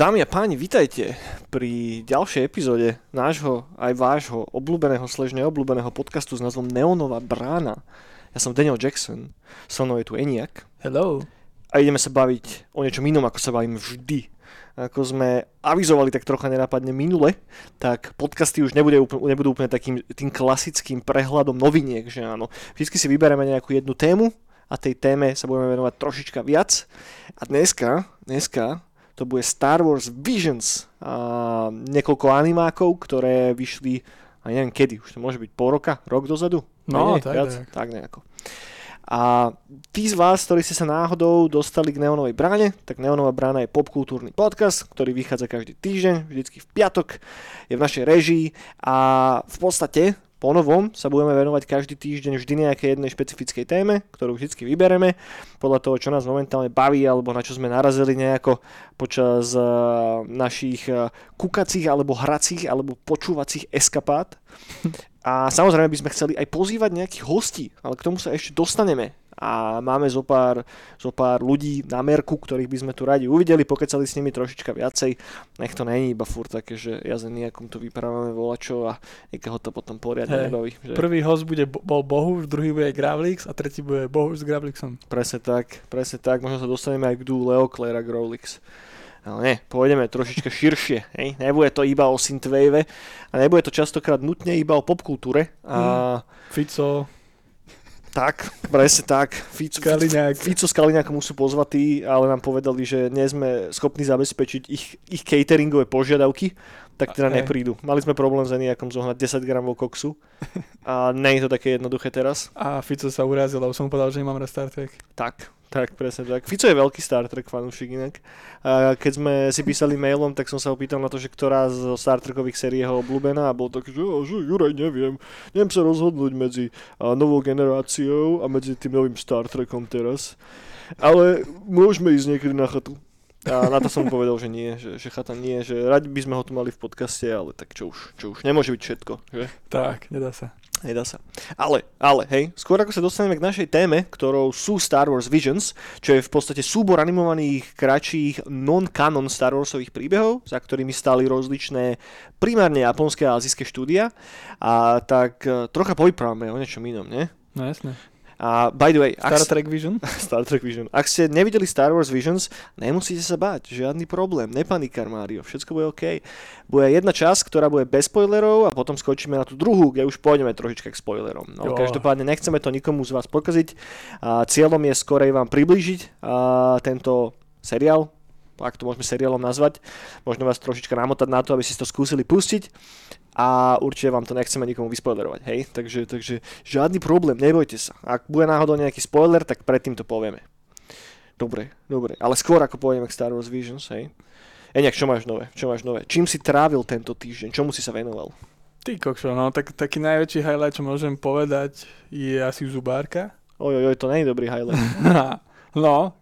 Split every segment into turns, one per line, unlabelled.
Dámy a páni, vitajte pri ďalšej epizóde nášho aj vášho obľúbeného slež neobľúbeného podcastu s názvom Neonová brána. Ja som Daniel Jackson, so mnou je tu Eniak.
Hello.
A ideme sa baviť o niečom inom, ako sa bavíme vždy. Ako sme avizovali tak trocha nenápadne minule, tak podcasty už nebude úplne, nebudú úplne takým tým klasickým prehľadom noviniek, že áno. Vždy si vybereme nejakú jednu tému a tej téme sa budeme venovať trošička viac. A dneska, dneska to bude Star Wars Visions. A niekoľko animákov, ktoré vyšli, a neviem kedy, už to môže byť pol roka, rok dozadu?
No,
Nie,
tak,
viac?
tak.
tak nejako. A tí z vás, ktorí ste sa náhodou dostali k Neonovej bráne, tak Neonová brána je popkultúrny podcast, ktorý vychádza každý týždeň, vždycky v piatok, je v našej režii a v podstate po novom sa budeme venovať každý týždeň vždy nejakej jednej špecifickej téme, ktorú vždycky vybereme, podľa toho, čo nás momentálne baví, alebo na čo sme narazili nejako počas uh, našich uh, kukacích, alebo hracích, alebo počúvacích eskapát. A samozrejme by sme chceli aj pozývať nejakých hostí, ale k tomu sa ešte dostaneme. A máme zo pár, zo pár ľudí na merku, ktorých by sme tu radi uvideli, pokecali s nimi trošička viacej. Nech to není iba furt také, že ja za nejakom tu vyprávame volačo a niekoho to potom poriadne
Hej.
nebaví. Že?
Prvý host bude, bol Bohuš, druhý bude Gravlix a tretí bude Bohuš s Gravlixom.
Presne tak, presne tak. Možno sa dostaneme aj k dú Leo Clara Growlix. Ale nie, pôjdeme trošička širšie. Hej? Nebude to iba o synthwave a nebude to častokrát nutne iba o popkultúre. A
Fico,
tak, presne tak. Fico,
Kaliňák.
Fico s Kaliňákom už sú pozvatí, ale nám povedali, že nie sme schopní zabezpečiť ich, ich cateringové požiadavky, tak teda
Hej.
neprídu. Mali sme problém s Eniakom zohnať 10 gramov koksu a nie je to také jednoduché teraz.
A Fico sa urazil, lebo som povedal, že nemám rád Star Trek.
Tak, tak, presne tak. Fico je veľký Star Trek fanúšik inak. Keď sme si písali mailom, tak som sa opýtal na to, že ktorá z Star Trekových sérií je obľúbená a bol taký, že, "O, že Juraj, neviem. Neviem sa rozhodnúť medzi novou generáciou a medzi tým novým Star Trekom teraz. Ale môžeme ísť niekedy na chatu. A na to som mu povedal, že nie, že, že chata nie, že radi by sme ho tu mali v podcaste, ale tak čo už, čo už, nemôže byť všetko, že?
Tak, nedá sa.
Nedá sa. Ale, ale, hej, skôr ako sa dostaneme k našej téme, ktorou sú Star Wars Visions, čo je v podstate súbor animovaných, kratších, non-canon Star Warsových príbehov, za ktorými stáli rozličné primárne japonské a azijské štúdia. A tak e, trocha povyprávame o niečom inom, nie?
No jasné.
A by the way, ak
Star
s-
Trek Vision?
Star Trek Vision. Ak ste nevideli Star Wars Visions, nemusíte sa báť, žiadny problém, nepanikár Mário, všetko bude OK. Bude jedna časť, ktorá bude bez spoilerov a potom skočíme na tú druhú, kde už pôjdeme trošička k spoilerom. No,
Jo.
každopádne nechceme to nikomu z vás pokaziť. A cieľom je skorej vám priblížiť a tento seriál, ak to môžeme seriálom nazvať, možno vás trošička namotať na to, aby si to skúsili pustiť a určite vám to nechceme nikomu vyspoilerovať, hej? Takže, takže žiadny problém, nebojte sa. Ak bude náhodou nejaký spoiler, tak predtým to povieme. Dobre, dobre. Ale skôr ako pôjdeme k Star Wars Visions, hej? Eňak, čo máš nové? Čo máš nové? Čím si trávil tento týždeň? Čomu si sa venoval?
Ty kokšo, no tak, taký najväčší highlight, čo môžem povedať, je asi zubárka.
Oj, oj, oj, to nie je dobrý highlight.
no.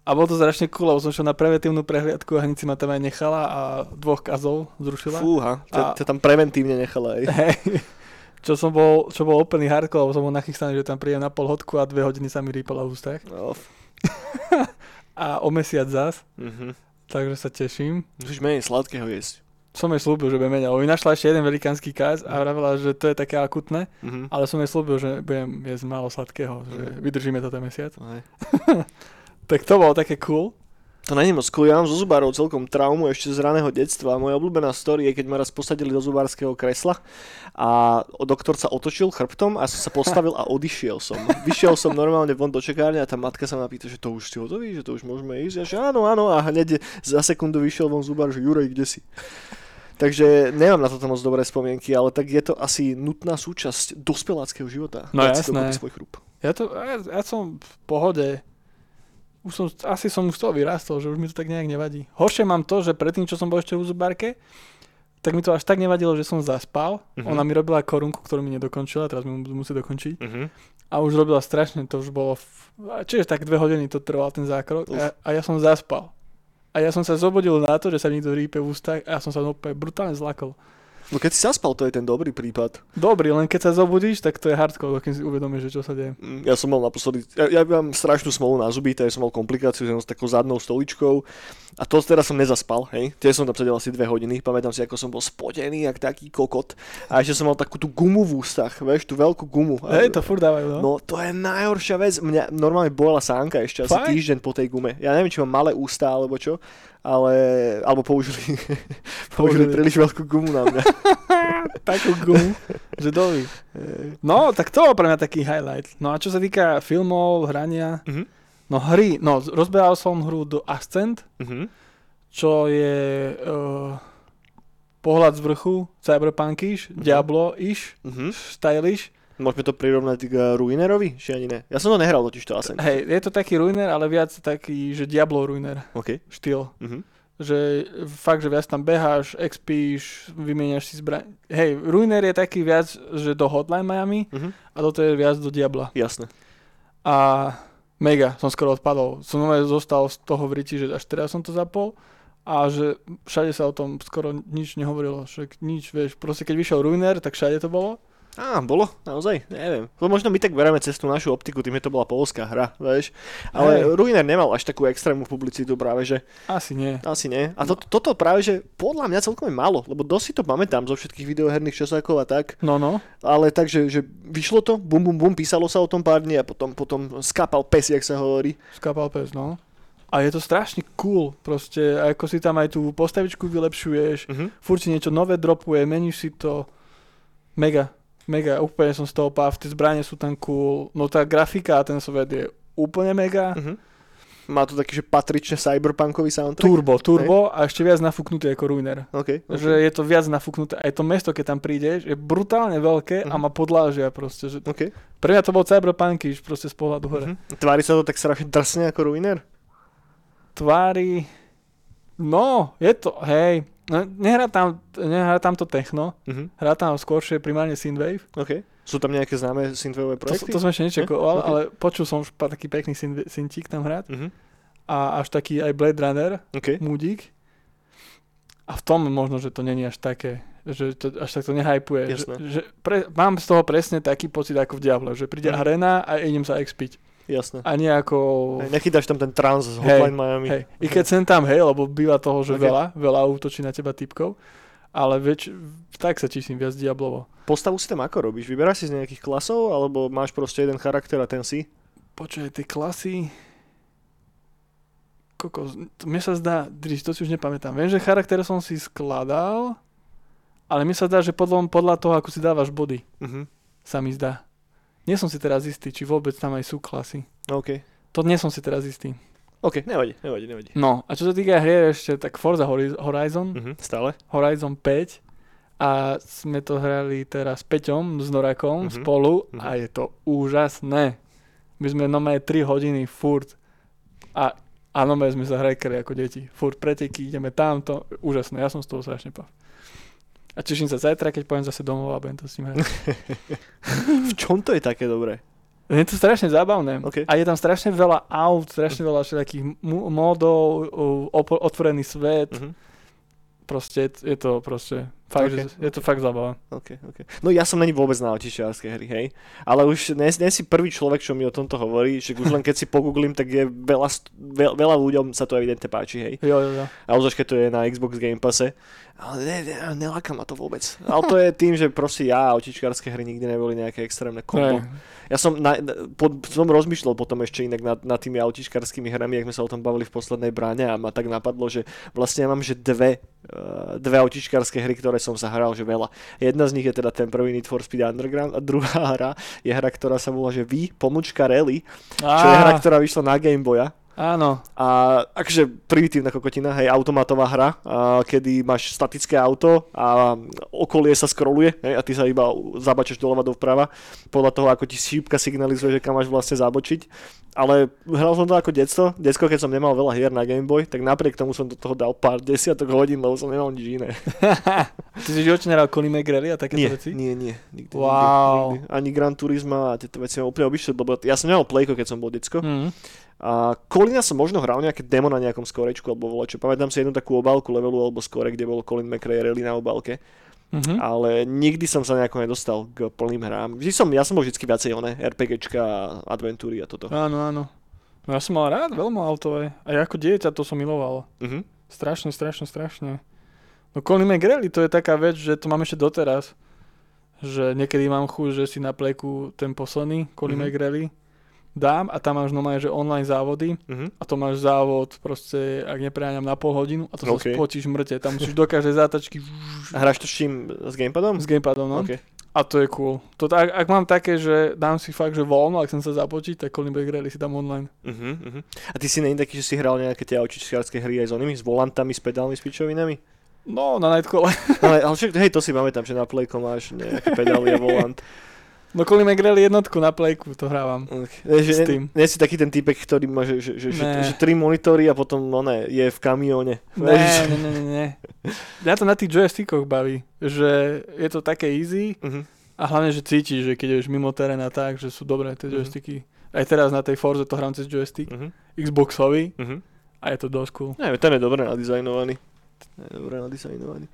A bolo to strašne cool, lebo som šiel na preventívnu prehliadku a hneď si ma tam aj nechala a dvoch kazov zrušila.
Fúha,
A-
to tam preventívne nechala, hej.
Hej. Čo som bol, čo bol úplný hardcore, lebo som bol nachystaný, že tam príjem na pol hodku a dve hodiny sa mi rýpala v ústach.
No,
A o mesiac zas,
mhm.
takže sa teším.
Musíš menej sladkého jesť.
Som jej slúbil, že budem menej, lebo mi našla ešte jeden velikánsky kaz a vravela, že to je také akutné,
Mhm.
ale som jej slúbil, že budem jesť málo sladkého, že
Mhm.
vydržíme to ten mesiac.
Hej.
Tak to bolo také cool.
To není moc cool. Ja mám zo zubárov celkom traumu ešte z raného detstva. Moja obľúbená story je, keď ma raz posadili do zubárskeho kresla a doktor sa otočil chrbtom a som sa postavil a odišiel som. Vyšiel som normálne von do čakárne a tá matka sa ma pýta, že to už si hotový, že to už môžeme ísť. Ja že áno, áno a hneď za sekundu vyšiel von zubár, že Juraj, kde si? Takže nemám na toto moc dobré spomienky, ale tak je to asi nutná súčasť dospeláckého života.
No jasné.
svoj chrup.
Ja, to, ja, ja som v pohode. Už som, asi som už z toho vyrástol, že už mi to tak nejak nevadí. Horšie mám to, že predtým, čo som bol ešte v zubárke, tak mi to až tak nevadilo, že som zaspal.
Mhm.
Ona mi robila korunku, ktorú mi nedokončila, teraz mi musí dokončiť.
Mhm.
A už robila strašne, to už bolo... V... Čiže tak dve hodiny to trval ten zákrok a, a ja som zaspal. A ja som sa zobudil na to, že sa mi niekto rýpe v ústach a ja som sa úplne brutálne zlakol.
No keď si zaspal, to je ten dobrý prípad.
Dobrý, len keď sa zobudíš, tak to je hardcore, keď si uvedomíš, že čo sa deje.
Mm, Ja som mal naposledy, ja, ja mám strašnú smolu na zuby, takže som mal komplikáciu s takou zadnou stoličkou a to teraz som nezaspal, hej. Tiež som tam sedel asi dve hodiny, pamätám si, ako som bol spotený, jak taký kokot. A ešte som mal takú tú gumu v ústach, vieš, tú veľkú gumu.
Hej, to furt dávajú, no.
No to je najhoršia vec. Mňa normálne bola sánka ešte asi
Fakt?
týždeň po tej gume. Ja neviem, či mám malé ústa alebo čo, ale... Alebo použili, použili
Použili.
príliš veľkú gumu na mňa.
Takú gumu, že dovi. No, tak to bol pre mňa taký highlight. No a čo sa týka filmov, hrania,
Mhm.
no hry, no rozbehal som hru do Ascent,
Mhm.
čo je uh, pohľad z vrchu, cyberpunkish,
Mhm.
Diablo-ish,
Mhm.
stylish.
Môžeme to prirovnať k Ruinerovi, či ani ne? Ja som to nehral totiž to asi.
Hej, je to taký ruiner, ale viac taký, že Diablo ruiner
OK.
štýl.
Mhm.
Že fakt, že viac tam beháš, expíš, vymieňaš si zbraň. Hej, ruiner je taký viac, že do Hotline Miami
Mhm.
a toto je viac do Diabla.
Jasné.
A mega, som skoro odpadol. Som zostal z toho v riti, že až teraz som to zapol a že všade sa o tom skoro nič nehovorilo. Však nič, vieš, proste keď vyšiel Ruiner, tak všade to bolo.
Á, bolo? Naozaj? Neviem. To možno my tak bereme cez tú našu optiku, tým je to bola polská hra, vieš. Ale
Hej.
Ruiner nemal až takú extrémnu publicitu práve, že
Asi nie.
asi nie. A to, toto práve, že podľa mňa celkom je málo, lebo dosť si to pamätám zo všetkých videoherných časákov a tak.
No, no.
Ale takže, že vyšlo to, bum, bum, bum, písalo sa o tom pár dní a potom, potom skápal pes, jak sa hovorí.
Skápal pes, no. A je to strašne cool, proste, ako si tam aj tú postavičku vylepšuješ,
Mhm.
furt si niečo nové dropuje, meníš si to. Mega, mega, úplne som z toho páv, tie zbranie sú tam cool, no tá grafika a ten svet je úplne mega.
Mhm. Má to taký, že patrične cyberpunkový soundtrack.
Turbo, turbo a ešte viac nafúknutý ako Ruiner.
OK. okay.
Že je to viac nafúknuté. Aj to mesto, keď tam prídeš, je brutálne veľké a
Mhm.
má podlážia proste. Že...
OK.
Pre mňa to bol cyberpunkish proste z pohľadu hore.
Mhm. Tvári sa to tak strašne drsne ako Ruiner?
Tvári... No, je to, hej, no, nehrá tam, nehrá tam to techno,
Mhm.
hrá tam skôršie primárne synthwave.
OK. Sú tam nejaké známe synthwaveové
To,
projekty?
to som ešte nečakoval,
Ok.
ale počul som už taký pekný synthík tam hrať
Mhm.
a až taký aj Blade Runner,
OK.
múdik. A v tom možno, že to není až také, že to až tak to nehypuje. Že,
Jasné.
že pre, mám z toho presne taký pocit ako v Diablo, že príde
Mhm.
arena a idem sa expiť.
Jasné.
A nie ako...
Hej, nechytáš tam ten trans z Hotline Miami.
Hej, i keď sem tam, hej, lebo býva toho, že
Ok.
veľa, veľa útočí na teba typkov, ale väč, tak sa čísim viac Diablovo.
Postavu si tam ako robíš? Vyberáš si z nejakých klasov, alebo máš proste jeden charakter a ten si?
Počuj, tie klasy... Kokos, to mne sa zdá, Driž, to si už nepamätám. Viem, že charakter som si skladal, ale mi sa zdá, že podľa, podľa toho, ako si dávaš body,
Mhm.
sa mi zdá. Nie som si teraz istý, či vôbec tam aj sú klasy.
OK.
To nie som si teraz istý.
OK, nevadí, nevadí, nevadí.
No, a čo sa týka hry ešte, tak Forza Horiz- Horizon,
Mhm. Stále?
Horizon 5 a sme to hrali teraz s Peťom, s Norakom
Mhm.
spolu
Mhm.
a je to úžasné. My sme normálne 3 hodiny furt a, a normálne sme sa hrajkali ako deti. Furt preteky, ideme tamto, úžasné, ja som z toho strašne pav. A teším sa zajtra, keď pojem zase domov a budem to s ním hrať.
V čom to je také dobré?
Je to strašne zábavné.
OK.
A je tam strašne veľa aut, strašne veľa všetkých mu- módov, otvorený svet.
Mhm.
Proste je, to proste, fakt,
OK,
že, je to fakt zábava.
OK, OK. No ja som není vôbec na otičiarské hry, hej. Ale už nie, nie si prvý človek, čo mi o tomto hovorí, že už len keď si pogooglím, tak je veľa, veľa ľuďom sa to evidentne páči, hej.
Jo, jo, jo.
A obzvlášť, keď to je na Xbox Game Passe. Ale ne, ne, neláka ma to vôbec. Ale to je tým, že proste ja a otičkárske hry nikdy neboli nejaké extrémne kombo.
Ne.
Ja som, na, na- po, som rozmýšľal potom ešte inak nad, nad tými autičkarskými hrami, jak sme sa o tom bavili v poslednej bráne a ma tak napadlo, že vlastne ja mám že dve, uh, dve autičkarské hry, ktoré som zahral, že veľa. Jedna z nich je teda ten prvý Need for Speed Underground a druhá hra je hra, ktorá sa volá, že Vy, pomôčka Rally, čo je hra, ktorá vyšla na Game Boya.
Áno,
A akože primitívna kokotina, hej, automatová hra, a kedy máš statické auto a okolie sa scrolluje hej, a ty sa iba zabačeš doľava doprava podľa toho, ako ti šípka signalizuje, že kam máš vlastne zabočiť. Ale hral som to ako detstvo, detsko, keď som nemal veľa hier na Game Boy, tak napriek tomu som do toho dal pár desiatok hodín, lebo som nemal nič iné.
Ty si životne nehral Colin McRae a takéto
Nie,
veci?
nie, nie. Nikdy,
Wow.
nikdy, nikdy. Ani Gran Turismo a tieto veci mám úplne obyšli, lebo ja som nemal Playko, keď som bol decko.
Mm.
A Colina som možno hral nejaké demo na nejakom skorečku alebo volačo. Pamätám si jednu takú obálku levelu alebo skore, kde bol Colin McRae rally na obálke.
Mhm.
ale nikdy som sa nejako nedostal k plným hrám. Vždy som, ja som bol vždy viacej oné, RPGčka, adventúry a toto.
Áno, áno. No ja som mal rád veľmi autové. A ja ako dieťa to som miloval.
Mhm.
Strašne, strašne, strašne. No Colin McGrady, to je taká vec, že to mám ešte doteraz. Že niekedy mám chuť, že si na pleku ten posledný Colin
Mhm.
mm-hmm. McGrady dám a tam máš normálne, že online závody
Mhm.
a to máš závod proste, ak nepreháňam na pol hodinu a to
OK.
sa spotíš mŕte. Tam musíš do každej zátačky
A hráš to s čím? S gamepadom?
s gamepadom, no.
OK.
A to je cool. To, ak, ak mám také, že dám si fakt, že voľno, ak chcem sa započiť, tak Colin McGrady si dám online.
Uh-huh, uh-huh. A ty si není taký, že si hral nejaké tie aučičkárske hry aj s onými, s volantami, s pedálmi, s pičovinami?
No, na Nightcall.
Ale, ale však, hej, to si pamätám, že na Playko máš nejaké pedály a volant.
No Colin McGrady jednotku na playku, to hrávam.
Okay. Ne, že,
S tým.
nie, nie si taký ten typek, ktorý má, že, že, že, že, že tri monitory a potom no ne, je v kamióne.
Ne, ne, ne, ne, ne. Mňa to na tých joystickoch baví, že je to také easy
Uh-huh.
a hlavne, že cítiš, že keď ješ mimo terén a tak, že sú dobré tie
Mhm.
joysticky. Aj teraz na tej Forze to hrám cez joystick,
Uh-huh.
Xboxový
Uh-huh.
a je to dosť cool.
Ne, ten je dobre nadizajnovaný. Ten je dobre nadizajnovaný.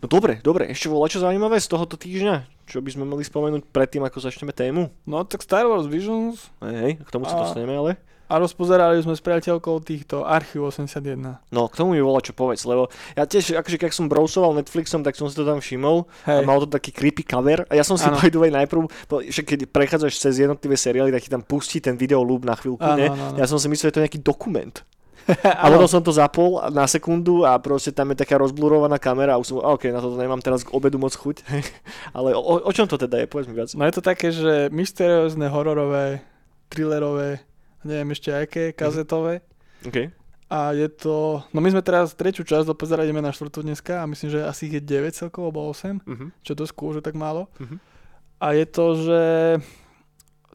No dobre, dobre, ešte bolo čo zaujímavé z tohoto týždňa? Čo by sme mali spomenúť predtým, ako začneme tému?
No tak Star Wars Visions
Hej, k tomu sa
A-
dostaneme ale.
a rozpozerali sme s priateľkou týchto Archiv 81.
No, k tomu mi volá čo povedz, lebo ja tiež, akože keď som browsoval Netflixom, tak som si to tam všimol a
Hej,
mal to taký creepy cover a ja som si by the way najprv, že keď prechádzaš cez jednotlivé seriály, tak ti tam pustí ten videolúb na chvíľku,
áno,
nie?
áno, áno.
Ja som si myslel, že to je nejaký dokument. A potom som to zapol na sekundu a proste tam je taká rozblurovaná kamera a už som, ok, na toto nemám teraz k obedu moc chuť. Ale o, o čom to teda je? Povedz mi viac.
No je to také, že mysteriózne, hororové, thrillerové, neviem ešte aké, kazetové.
OK.
A je to, no my sme teraz tretiu časť dopozerať ideme na štvrtú dneska a myslím, že asi ich je 9 celkovo, alebo 8,
Uh-huh.
čo to skôr, že tak málo.
Mhm.
A je to, že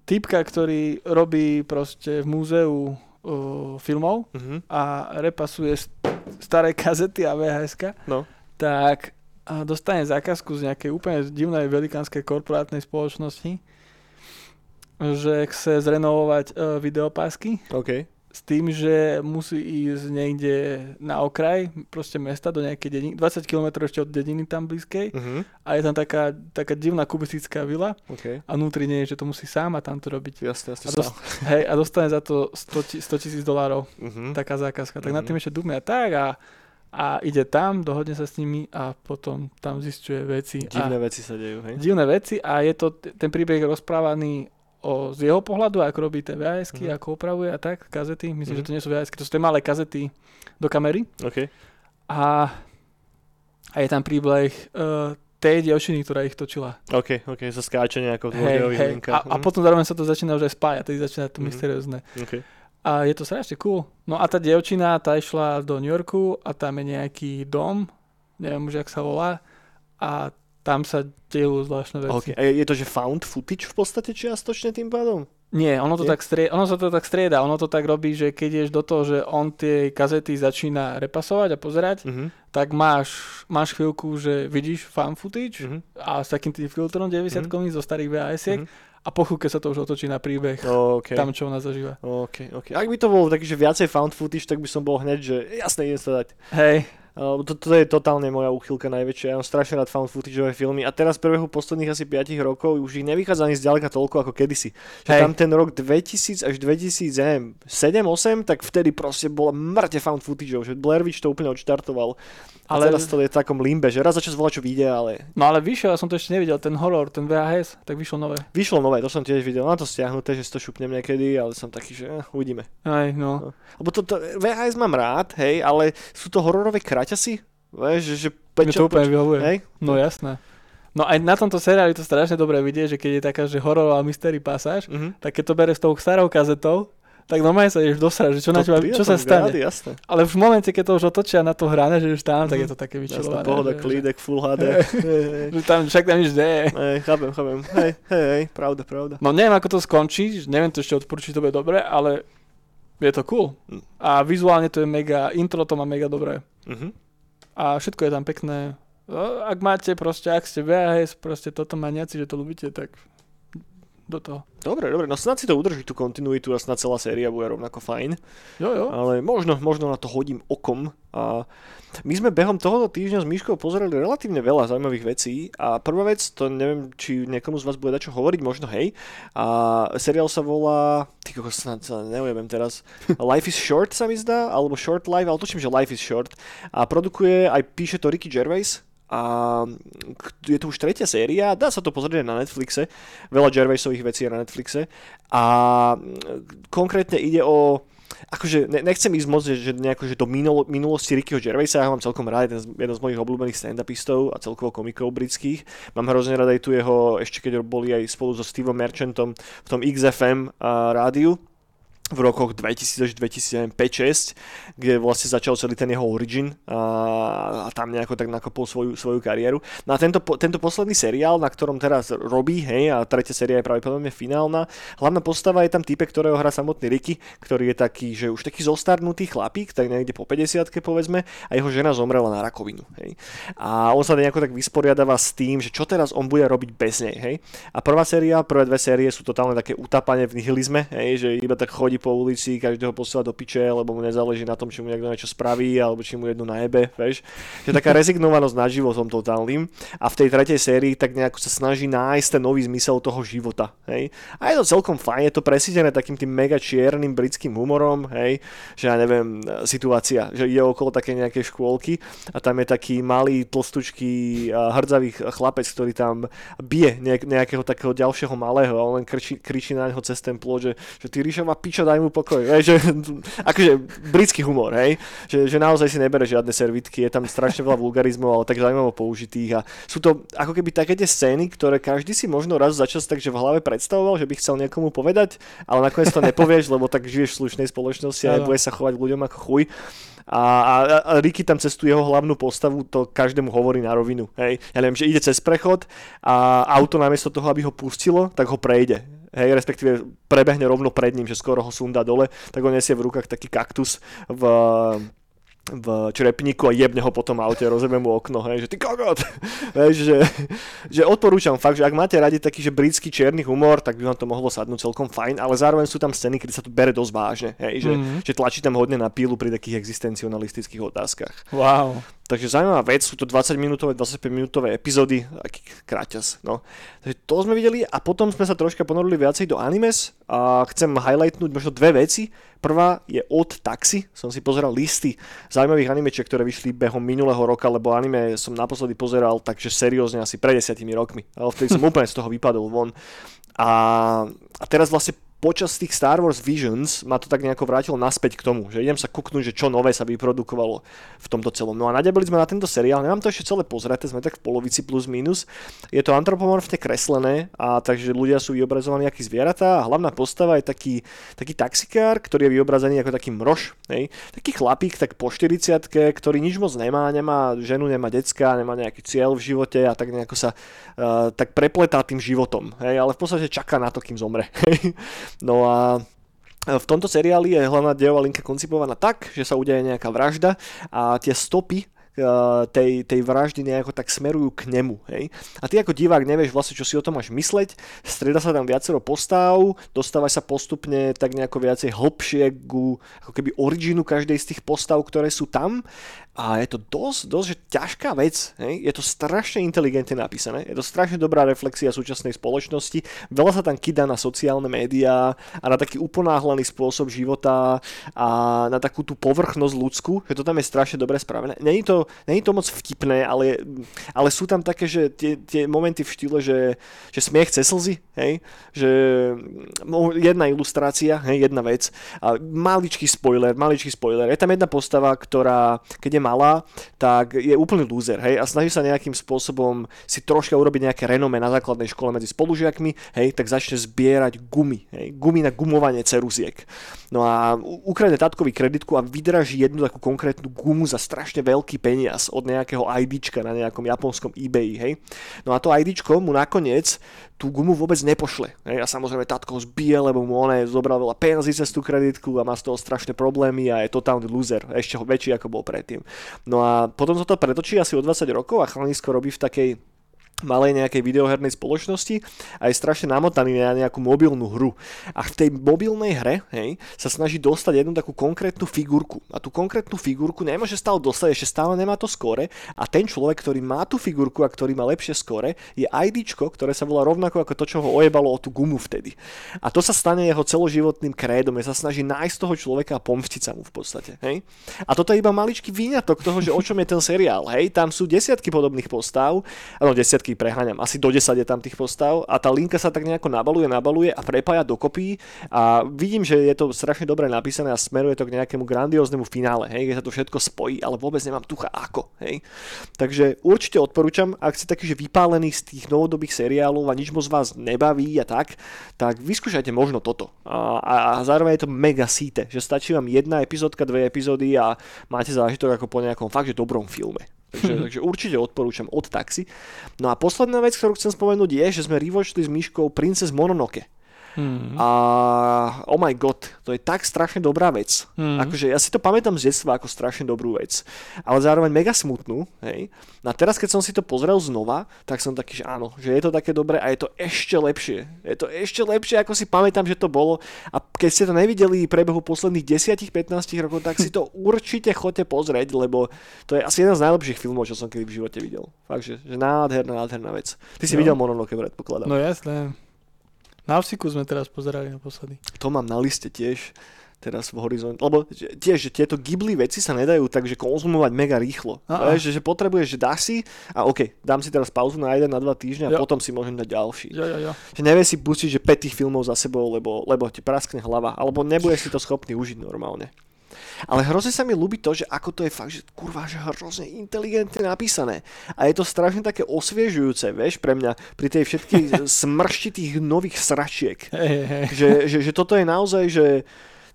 typka, ktorý robí proste v múzeu uh, filmov
Uh-huh.
a repasuje st- staré kazety a VHS,
No.
tak a dostane zákazku z nejakej úplne divnej velikánskej korporátnej spoločnosti, že chce zrenovovať uh, videopásky
OK.
S tým, že musí ísť niekde na okraj proste mesta do nejakej dediny, 20 km ešte od dediny tam blízkej
Uh-huh.
a je tam taká, taká divná kubistická vila
OK.
a vnútri nie je, že to musí sám a tam to robiť.
Jasne, jasne.
A, dost, hej, a dostane za to 100 tisíc dolárov,
Uh-huh.
taká zákazka. Tak nad
Mhm.
tým ešte dúbne a tak a, a ide tam, dohodne sa s nimi a potom tam zistuje veci.
Divné
a,
veci sa dejú, hej?
divné veci a je to ten príbeh rozprávaný o, z jeho pohľadu, ako robí tie VHSky,
Mhm.
ako opravuje a tak, kazety. Myslím,
Mhm.
že to nie sú VHSky, to sú tie malé kazety do kamery.
OK.
A, a je tam príbeh uh, tej dievčiny, ktorá ich točila.
OK, OK, sa skáče nejakou
hej.
linkách.
A, a potom zároveň sa to začína už aj spájať, tedy začína to
Mhm.
mysteriózne.
OK.
A je to strašne cool. No a tá dievčina, tá išla do New Yorku a tam je nejaký dom, neviem už, jak sa volá, a tam sa dejú zvláštne veci.
OK. A je, to, že found footage v podstate čiastočne tým pádom?
Nie, ono to, tak strie, ono sa to tak strieda, ono to tak robí, že keď ješ do toho, že on tie kazety začína repasovať a pozerať,
Uh-huh.
tak máš, máš chvíľku, že vidíš fan footage
Uh-huh.
a s takým tým filtrom 90 mm zo starých VHS-iek
Mhm.
a po chvíľke sa to už otočí na príbeh
OK.
tam, čo ona zažíva.
OK, OK. Ak by to bolo taký, že viacej found footage, tak by som bol hneď, že jasné, idem sa dať.
Hej,
Uh, to, to je totálne moja úchylka najväčšia. Ja mám strašne rád found footageové filmy a teraz v priebehu posledných asi 5 rokov už ich nevychádza ani zďaleka toľko ako kedysi. Že
Hej.
tam ten rok 2000 až 2007, 8 tak vtedy proste bolo mŕte found footageov, že Blair Witch to úplne odštartoval. Ale
Ale-
teraz to je v takom limbe, že raz za čas volá čo vyjde, ale
no ale vyšiel, ja som to ešte nevidel, ten horor, ten VHS, tak vyšlo nové.
vyšlo nové, to som tiež videl, na to stiahnuté, že si to šupnem niekedy, ale som taký, že eh, uvidíme.
Hej, no.
Lebo to, to VHS mám rád, hej, ale sú to hororové kraťasy, vieš, že, že
Mne to úplne vyhovuje.
hej,
No jasné. No aj na tomto seriáli to strašne dobre vidieť, že keď je taká, že hororová mystery pasáž,
mhm.
tak keď to bereš s tou starou kazetou, tak normálne sa ideš dosrať, že čo, na
To
teba,
pri
čo sa stane.
Gády, jasné.
Ale v momente, keď to už otočia na to hrané, že už tam, tak
Mhm.
je to také
Jasná
vyčilované.
pohoda,
že-
klídek, full HD.
Že tam, však tam nič nie.
Hej, chápem, chápem. Hej, hej, hej, pravda, pravda.
No neviem, ako to skončí, neviem to ešte odporúčiť, to bude dobre, ale je to cool.
Mm.
A vizuálne to je mega, intro to má mega dobré.
Mhm.
A všetko je tam pekné. No, Ak máte proste, ak ste VHS, proste toto maniaci, že to ľúbite, tak do toho.
Dobre, dobre, no snad si to udrží tú kontinuitu a snad celá séria bude rovnako fajn.
Jo, jo.
Ale možno, možno na to hodím okom. A my sme behom tohoto týždňa s Myškou pozerali relatívne veľa zaujímavých vecí a prvá vec, to neviem, či niekomu z vás bude dať čo hovoriť, možno hej. A seriál sa volá, ty kokos, snad sa neujebem teraz, Life is Short sa mi zdá, alebo Short Life, ale tuším, že Life is Short. A produkuje, aj píše to Ricky Gervais, a je to už tretia séria, dá sa to pozrieť na Netflixe, veľa Gervaisových vecí je na Netflixe a konkrétne ide o akože nechcem ísť moc, že, že nejako, že do minulo, minulosti Rickyho Gervaisa, ja ho mám celkom rád, jeden z, jeden z mojich obľúbených stand-upistov a celkovo komikov britských. Mám hrozne rád aj tu jeho, ešte keď boli aj spolu so Steveom Merchantom v tom XFM uh, rádiu, v rokoch 2000 až 2005-6, kde vlastne začal celý ten jeho origin a, a tam nejako tak nakopol svoju, svoju kariéru. No a tento, tento posledný seriál, na ktorom teraz robí, hej, a tretia séria je pravdepodobne finálna, hlavná postava je tam type, ktorého hrá samotný Ricky, ktorý je taký, že už taký zostarnutý chlapík, tak niekde po 50 povedzme, a jeho žena zomrela na rakovinu. Hej. A on sa nejako tak vysporiadáva s tým, že čo teraz on bude robiť bez nej. Hej. A prvá séria, prvé dve série sú totálne také utapanie v nihilizme, hej, že iba tak chodí chodí po ulici, každého posiela do piče, lebo mu nezáleží na tom, či mu niekto niečo spraví, alebo či mu jednu najebe, vieš. Že taká rezignovanosť nad životom totálnym. A v tej tretej sérii tak nejako sa snaží nájsť ten nový zmysel toho života, hej. A je to celkom fajn, je to presídené takým tým mega čiernym britským humorom, hej, že ja neviem, situácia, že ide okolo také nejaké škôlky a tam je taký malý, tlstučký, hrdzavý chlapec, ktorý tam bije nejakého takého ďalšieho malého a on len kričí, kričí na neho cez ten plod, že, že ty ríša má piča, daj mu pokoj. Hej, že, akože britský humor, hej, že, že naozaj si nebere žiadne servitky, je tam strašne veľa vulgarizmov, ale tak zaujímavo použitých a sú to ako keby také tie scény, ktoré každý si možno raz za čas takže v hlave predstavoval, že by chcel niekomu povedať, ale nakoniec to nepovieš, lebo tak žiješ v slušnej spoločnosti a bude sa chovať k ľuďom ako chuj. A, a, a Ricky tam cez tú jeho hlavnú postavu to každému hovorí na rovinu. Hej. Ja neviem, že ide cez prechod a auto namiesto toho, aby ho pustilo, tak ho prejde hej, respektíve prebehne rovno pred ním, že skoro ho sundá dole, tak on nesie v rukách taký kaktus v v črepníku a jebne ho potom aute, rozebe mu okno, hej, že ty kokot, hej, že, že odporúčam fakt, že ak máte radi taký, že britský čierny humor, tak by vám to mohlo sadnúť celkom fajn, ale zároveň sú tam scény, kedy sa to bere dosť vážne, hej, že, mm-hmm. že tlačí tam hodne na pílu pri takých existencionalistických otázkach.
Wow.
Takže zaujímavá vec, sú to 20 minútové, 25 minútové epizódy, taký kráťas, no. Takže to sme videli a potom sme sa troška ponorili viacej do animes a chcem highlightnúť možno dve veci. Prvá je od Taxi, som si pozeral listy zaujímavých animečiek, ktoré vyšli behom minulého roka, lebo anime som naposledy pozeral takže seriózne asi pred desiatimi rokmi, ale vtedy som úplne z toho vypadol von. A, a teraz vlastne počas tých Star Wars Visions ma to tak nejako vrátilo naspäť k tomu, že idem sa kuknúť, že čo nové sa vyprodukovalo v tomto celom. No a nadebili sme na tento seriál, nemám to ešte celé pozrieť, sme tak v polovici plus minus. Je to antropomorfne kreslené a takže ľudia sú vyobrazovaní ako zvieratá a hlavná postava je taký, taký taxikár, ktorý je vyobrazený ako taký mrož. Hej? Taký chlapík tak po 40 ktorý nič moc nemá, nemá ženu, nemá decka, nemá nejaký cieľ v živote a tak nejako sa uh, tak prepletá tým životom. Hej? Ale v podstate čaká na to, kým zomre. Hej? No a v tomto seriáli je hlavná dejová linka koncipovaná tak, že sa udeje nejaká vražda a tie stopy tej, tej vraždy nejako tak smerujú k nemu. Hej? A ty ako divák nevieš vlastne, čo si o tom máš mysleť, strieda sa tam viacero postav, dostávaš sa postupne tak nejako viacej hlbšie ku ako keby originu každej z tých postav, ktoré sú tam a je to dosť, dosť že ťažká vec. Hej? Je to strašne inteligentne napísané, je to strašne dobrá reflexia súčasnej spoločnosti, veľa sa tam kydá na sociálne médiá a na taký uponáhlaný spôsob života a na takú tú povrchnosť ľudskú, že to tam je strašne dobre spravené. Není to, není to moc vtipné, ale, ale sú tam také, že tie, tie momenty v štýle, že, že smiech cez slzy, hej? že jedna ilustrácia, hej? jedna vec, a maličký spoiler, maličký spoiler. Je tam jedna postava, ktorá, keď je malá, tak je úplný loser, hej, a snaží sa nejakým spôsobom si troška urobiť nejaké renome na základnej škole medzi spolužiakmi, hej, tak začne zbierať gumy, hej, gumy na gumovanie ceruziek. No a ukradne tatkovi kreditku a vydraží jednu takú konkrétnu gumu za strašne veľký peniaz od nejakého IDčka na nejakom japonskom eBay, hej. No a to IDčko mu nakoniec tú gumu vôbec nepošle. Hej. A samozrejme tatko ho zbije, lebo mu on zobral veľa peniazí cez tú kreditku a má z toho strašné problémy a je totálny loser, ešte väčší ako bol predtým. No a potom sa to pretočí asi o 20 rokov a chalanisko robí v takej malej nejakej videohernej spoločnosti a je strašne namotaný na nejakú mobilnú hru. A v tej mobilnej hre hej, sa snaží dostať jednu takú konkrétnu figurku. A tú konkrétnu figurku nemôže stále dostať, ešte stále nemá to skore. A ten človek, ktorý má tú figurku a ktorý má lepšie skore, je IDčko, ktoré sa volá rovnako ako to, čo ho ojebalo o tú gumu vtedy. A to sa stane jeho celoživotným krédom, je sa snaží nájsť toho človeka a pomstiť sa mu v podstate. Hej? A toto je iba maličký výňatok toho, že o čom je ten seriál. Hej? Tam sú desiatky podobných postav, no desiatky všetkých preháňam, asi do 10 je tam tých postav a tá linka sa tak nejako nabaluje, nabaluje a prepája dokopy a vidím, že je to strašne dobre napísané a smeruje to k nejakému grandióznemu finále, hej, kde sa to všetko spojí, ale vôbec nemám tucha ako, hej. Takže určite odporúčam, ak ste taký, že vypálený z tých novodobých seriálov a nič moc vás nebaví a tak, tak vyskúšajte možno toto. A, a, a zároveň je to mega síte, že stačí vám jedna epizódka, dve epizódy a máte zážitok ako po nejakom fakt, že dobrom filme. Takže, takže určite odporúčam od taxi. No a posledná vec, ktorú chcem spomenúť je, že sme revočili s Myškou Princess Mononoke. Hmm. A oh my god, to je tak strašne dobrá vec. Hmm. Akože ja si to pamätám z detstva ako strašne dobrú vec. Ale zároveň mega smutnú. Hej. No a teraz, keď som si to pozrel znova, tak som taký, že áno, že je to také dobré a je to ešte lepšie. Je to ešte lepšie, ako si pamätám, že to bolo. A keď ste to nevideli prebehu posledných 10-15 rokov, tak si to určite chodte pozrieť, lebo to je asi jeden z najlepších filmov, čo som kedy v živote videl. Fakt, že, že nádherná, nádherná vec. Ty si no. videl Mononoke, predpokladám.
No jasné. Na Vsiku sme teraz pozerali naposledy.
To mám na liste tiež teraz v horizonte. Lebo tiež, že tieto Ghibli veci sa nedajú tak, že konzumovať mega rýchlo. Vieš, že, že potrebuješ, že dáš si a OK, dám si teraz pauzu na jeden, na dva týždňa a jo. potom si môžem dať ďalší.
Jo, jo, jo.
Že nevie si pustiť, že 5 tých filmov za sebou, lebo, lebo ti praskne hlava, alebo nebudeš si to schopný užiť normálne. Ale hrozne sa mi ľúbi to, že ako to je fakt, že kurva, že hrozne inteligentne napísané. A je to strašne také osviežujúce, vieš, pre mňa, pri tej všetkej smršti tých nových sračiek. Že, že, že toto je naozaj, že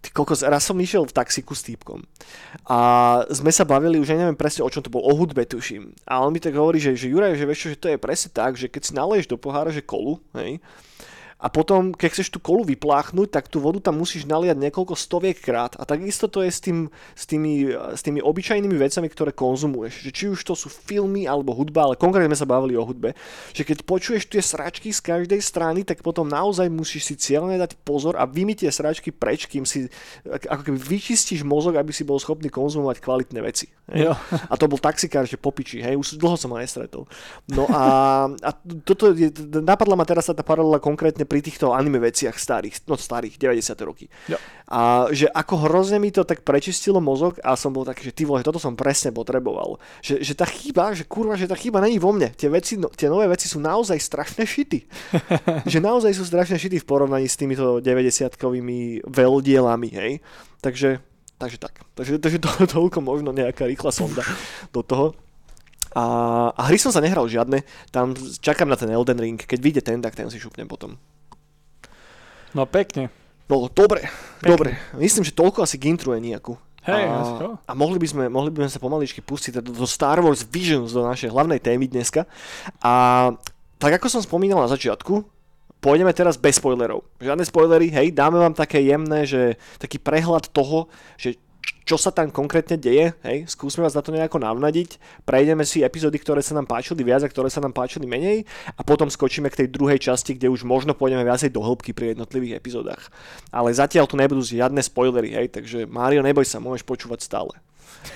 ty kokos, raz som išiel v taxiku s týpkom a sme sa bavili, už ja neviem presne o čom to bol, o hudbe tuším. A on mi tak hovorí, že, že Juraj, že vieš čo, že to je presne tak, že keď si naleješ do pohára, že kolu, hej, a potom, keď chceš tú kolu vypláchnuť, tak tú vodu tam musíš naliať niekoľko stoviek krát. A takisto to je s, tým, s, tými, s tými obyčajnými vecami, ktoré konzumuješ. Že či už to sú filmy alebo hudba, ale konkrétne sme sa bavili o hudbe, že keď počuješ tie sračky z každej strany, tak potom naozaj musíš si cieľne dať pozor a vymyť tie sračky preč, kým si ako keby vyčistíš mozog, aby si bol schopný konzumovať kvalitné veci.
Jo.
A to bol taxikár, že popiči, hej, už dlho som ho nestretol. No a, a toto je, napadla ma teraz tá paralela konkrétne pri týchto anime veciach starých, no starých, 90. roky.
Jo.
A že ako hrozne mi to tak prečistilo mozog a som bol taký, že ty vole, toto som presne potreboval. Že, že tá chyba, že kurva, že tá chyba není vo mne. Tie, veci, no, tie nové veci sú naozaj strašne šity. že naozaj sú strašne šity v porovnaní s týmito 90-kovými veľdielami, hej. Takže, takže tak. Takže, takže to, toľko možno nejaká rýchla sonda do toho. A, a hry som sa nehral žiadne, tam čakám na ten Elden Ring, keď vyjde ten, tak ten si šupnem potom.
No pekne.
No dobre, pekne. dobre. Myslím, že toľko asi k intru je nejakú.
Hej,
a, a mohli, by sme, mohli by sme sa pomaličky pustiť do, do Star Wars Visions, do našej hlavnej témy dneska. A tak ako som spomínal na začiatku, pôjdeme teraz bez spoilerov. Žiadne spoilery, hej, dáme vám také jemné, že taký prehľad toho, že čo sa tam konkrétne deje, hej, skúsme vás na to nejako navnadiť, prejdeme si epizódy, ktoré sa nám páčili viac a ktoré sa nám páčili menej a potom skočíme k tej druhej časti, kde už možno pôjdeme viacej do hĺbky pri jednotlivých epizódach. Ale zatiaľ tu nebudú žiadne spoilery, hej, takže Mário, neboj sa, môžeš počúvať stále.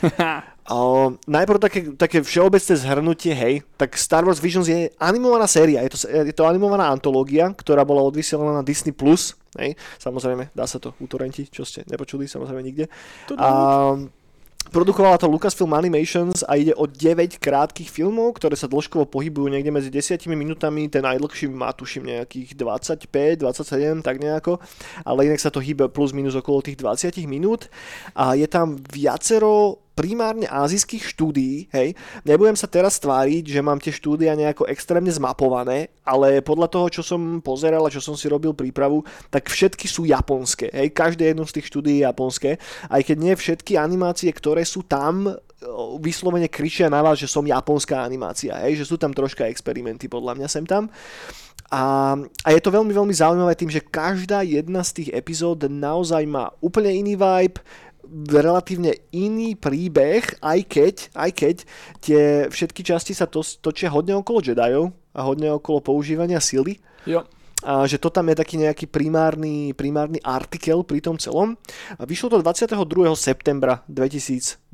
uh, najprv také, také všeobecné zhrnutie, hej, tak Star Wars Visions je animovaná séria, je to, je to animovaná antológia, ktorá bola odvysielaná na Disney+, Plus, hej, samozrejme, dá sa to utorentiť, čo ste nepočuli, samozrejme nikde. A, Produkovala to Lucasfilm Animations a ide o 9 krátkých filmov, ktoré sa dĺžkovo pohybujú niekde medzi 10 minútami, ten najdlhší má tuším nejakých 25, 27, tak nejako, ale inak sa to hýbe plus minus okolo tých 20 minút a je tam viacero primárne azijských štúdií, hej, nebudem sa teraz tváriť, že mám tie štúdia nejako extrémne zmapované, ale podľa toho, čo som pozeral a čo som si robil prípravu, tak všetky sú japonské, hej, každé jedno z tých štúdií je japonské, aj keď nie všetky animácie, ktoré sú tam, vyslovene kričia na vás, že som japonská animácia, hej, že sú tam troška experimenty podľa mňa sem tam. A, a je to veľmi, veľmi zaujímavé tým, že každá jedna z tých epizód naozaj má úplne iný vibe, relatívne iný príbeh, aj keď, aj keď tie všetky časti sa to, točia hodne okolo Jediov a hodne okolo používania sily.
Jo.
A že to tam je taký nejaký primárny, primárny artikel pri tom celom. A vyšlo to 22. septembra 2021.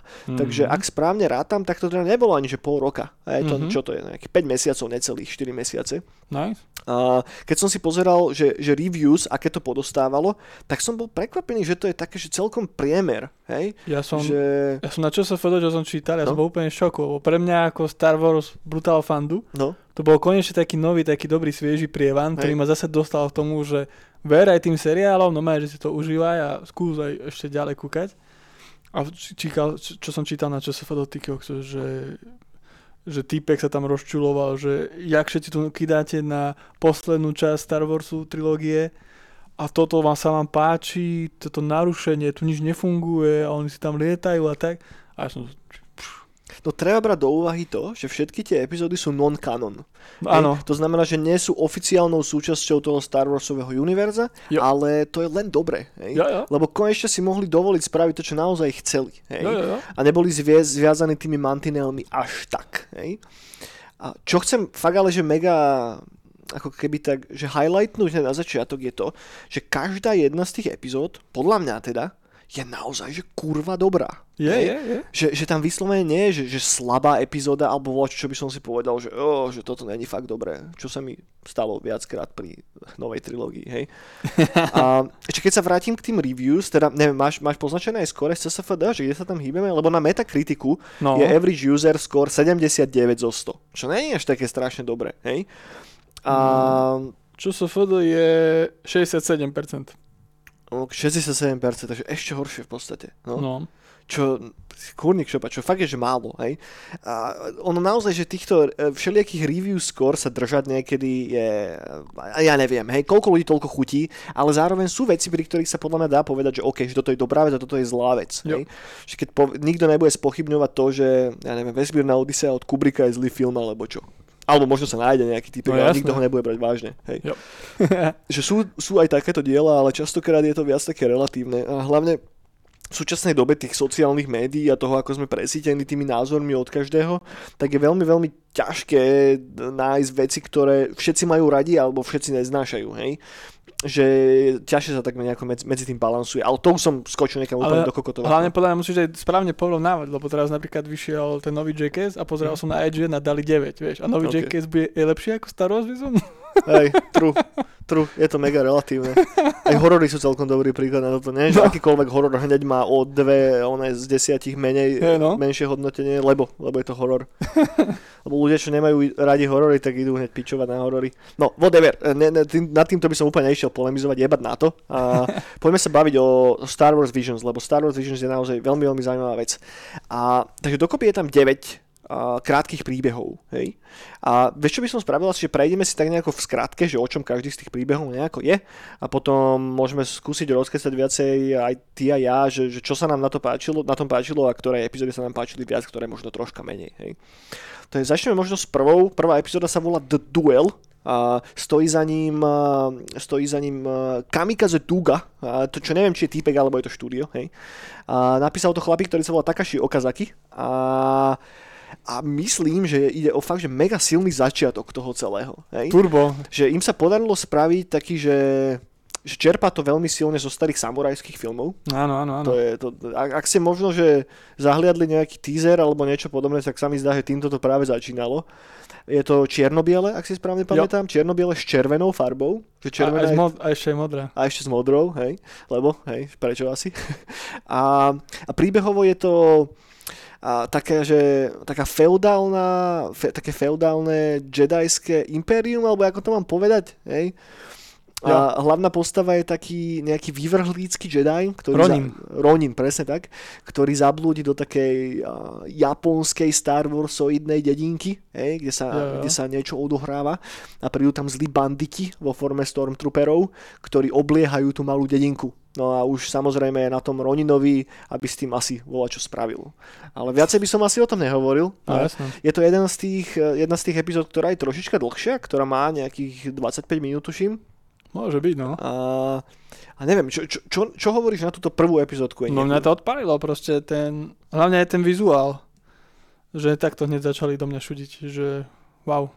Mm-hmm. Takže ak správne rátam, tak to teda nebolo ani že pol roka. A je to, mm-hmm. čo to je, nejakých 5 mesiacov, necelých 4 mesiace.
Nice.
A keď som si pozeral, že, že reviews, aké to podostávalo, tak som bol prekvapený, že to je také, že celkom priemer. Hej?
Ja som,
že...
ja som na čo sa foto, čo som čítal, ja
No.
som bol úplne v šoku, lebo pre mňa ako Star Wars Brutal Fandu,
No,
to bol konečne taký nový, taký dobrý, svieži prievan, ktorý ma zase dostal k tomu, že ver aj tým seriálom, no že si to užívaj a skús aj ešte ďalej kúkať. A číkal, čo, som čítal na čo sa do TikTok, že že týpek sa tam rozčuloval, že jak všetci tu kidáte na poslednú časť Star Warsu trilógie a toto vám sa vám páči, toto narušenie, tu nič nefunguje a oni si tam lietajú a tak. A ja som,
no treba brať do úvahy to, že všetky tie epizódy sú non-canon.
áno,
Hej? To znamená, že nie sú oficiálnou súčasťou toho Star Warsového univerza,
Jo.
ale to je len dobre. Hej?
jo, jo,
Lebo konečne si mohli dovoliť spraviť to, čo naozaj chceli. Hej?
jo, jo, jo.
a neboli zvie, zviazaní tými mantinelmi až tak. Hej? A čo chcem fakt ale, že mega ako keby tak, že highlightnúť na začiatok je to, že každá jedna z tých epizód, podľa mňa teda, je naozaj, že kurva dobrá.
Je, je, je.
Že, že tam vyslovene nie je, že, že slabá epizóda, alebo voč, čo by som si povedal, že, oh, že toto není fakt dobré. Čo sa mi stalo viackrát pri novej trilógii, hej. A ešte keď sa vrátim k tým reviews, teda neviem, máš, máš poznačené aj skore z CSFD, že kde sa tam hýbeme, lebo na Metakritiku
No,
je average user score 79 zo 100, čo je až také strašne dobré, hej. A
čo sa FD je 67%.
No, 67%, takže ešte horšie v podstate. No.
No.
čo kurník šopa, čo fakt je, že málo, hej. A ono naozaj, že týchto e, všelijakých review score sa držať niekedy je, a ja neviem, hej, koľko ľudí toľko chutí, ale zároveň sú veci, pri ktorých sa podľa mňa dá povedať, že OK, že toto je dobrá vec a toto je zlá vec,
Jo.
hej. Že keď po, nikto nebude spochybňovať to, že, ja neviem, Vesmírna Odisea od Kubricka je zlý film, alebo čo. Alebo možno sa nájde nejaký typ,
No
ale nikto ho nebude brať vážne. Hej.
Jo.
že sú, sú aj takéto diela, ale častokrát je to viac také relatívne. A hlavne v súčasnej dobe tých sociálnych médií a toho, ako sme presítení tými názormi od každého, tak je veľmi, veľmi ťažké nájsť veci, ktoré všetci majú radi alebo všetci neznášajú, hej? Že ťažšie sa tak nejako medzi, medzi tým balansuje. Ale to už som skočil niekam úplne do kokotova.
Hlavne podľa mňa musíš aj správne porovnávať, lebo teraz napríklad vyšiel ten nový Jackass a pozeral som na IGN a dali 9, vieš. A nový
Ok.
Jackass bude, je lepší ako Star Wars Vision?
Hej, true, true, je to mega relatívne. Aj horory sú celkom dobrý príklad na toto, nie? Že
No.
akýkoľvek horor hneď má o dve, one z desiatich menej,
Hej, no.
menšie hodnotenie, lebo, lebo je to horor. lebo ľudia, čo nemajú radi horory, tak idú hneď pičovať na horory. No, whatever, ne, ne, tým, nad týmto by som úplne nešiel polemizovať, jebať na to. A poďme sa baviť o Star Wars Visions, lebo Star Wars Visions je naozaj veľmi, veľmi zaujímavá vec. A, takže dokopy je tam 9 a, krátkých príbehov. Hej? A vieš, čo by som spravil? Že prejdeme si tak nejako v skratke, že o čom každý z tých príbehov nejako je a potom môžeme skúsiť rozkresať viacej aj ty a ja, že, že čo sa nám na, to páčilo, na tom páčilo a ktoré epizódy sa nám páčili viac, ktoré možno troška menej. Hej? To je, začneme možno s prvou. Prvá epizóda sa volá The Duel. A stojí za ním, stojí za ním Kamikaze Tuga, a to čo neviem, či je týpek, alebo je to štúdio, hej. A napísal to chlapík, ktorý sa volá Takashi Okazaki a a myslím, že ide o fakt, že mega silný začiatok toho celého. Hej?
Turbo.
Že im sa podarilo spraviť taký, že, že čerpa to veľmi silne zo starých samurajských filmov.
Áno, áno, áno.
To je, to, ak, ak ste možno, že zahliadli nejaký teaser alebo niečo podobné, tak sa mi zdá, že týmto to práve začínalo. Je to čierno-biele, ak si správne pamätám, čierno-biele s červenou farbou. Že
A, aj
červená
z
je
mod, a ešte aj modrá.
a ešte s modrou, hej, lebo, hej, prečo asi. A, a príbehovo je to a taká, že, taká feudálna, fe, také feudálne jedajské impérium, alebo ako to mám povedať, hej. A hlavná postava je taký nejaký vyvrhlícky Jedi, ktorý
Ronin.
Za, Ronin, presne tak, ktorý zablúdi do takej a, japonskej Star Warsoidnej dedinky, hej, kde, sa,
Jo, jo.
kde sa niečo odohráva a prídu tam zlí banditi vo forme Stormtrooperov, ktorí obliehajú tú malú dedinku. No a už samozrejme je na tom Roninovi, aby s tým asi volá čo spravil. Ale viacej by som asi o tom nehovoril.
No,
je to jeden z tých, jedna z tých epizód, ktorá je trošička dlhšia, ktorá má nejakých 25 minút, tuším.
Môže byť, no.
A, a neviem, čo, čo, čo, čo hovoríš na túto prvú epizódku?
No mňa to odpalilo proste ten, hlavne aj ten vizuál. Že takto hneď začali do mňa šudiť, že wow.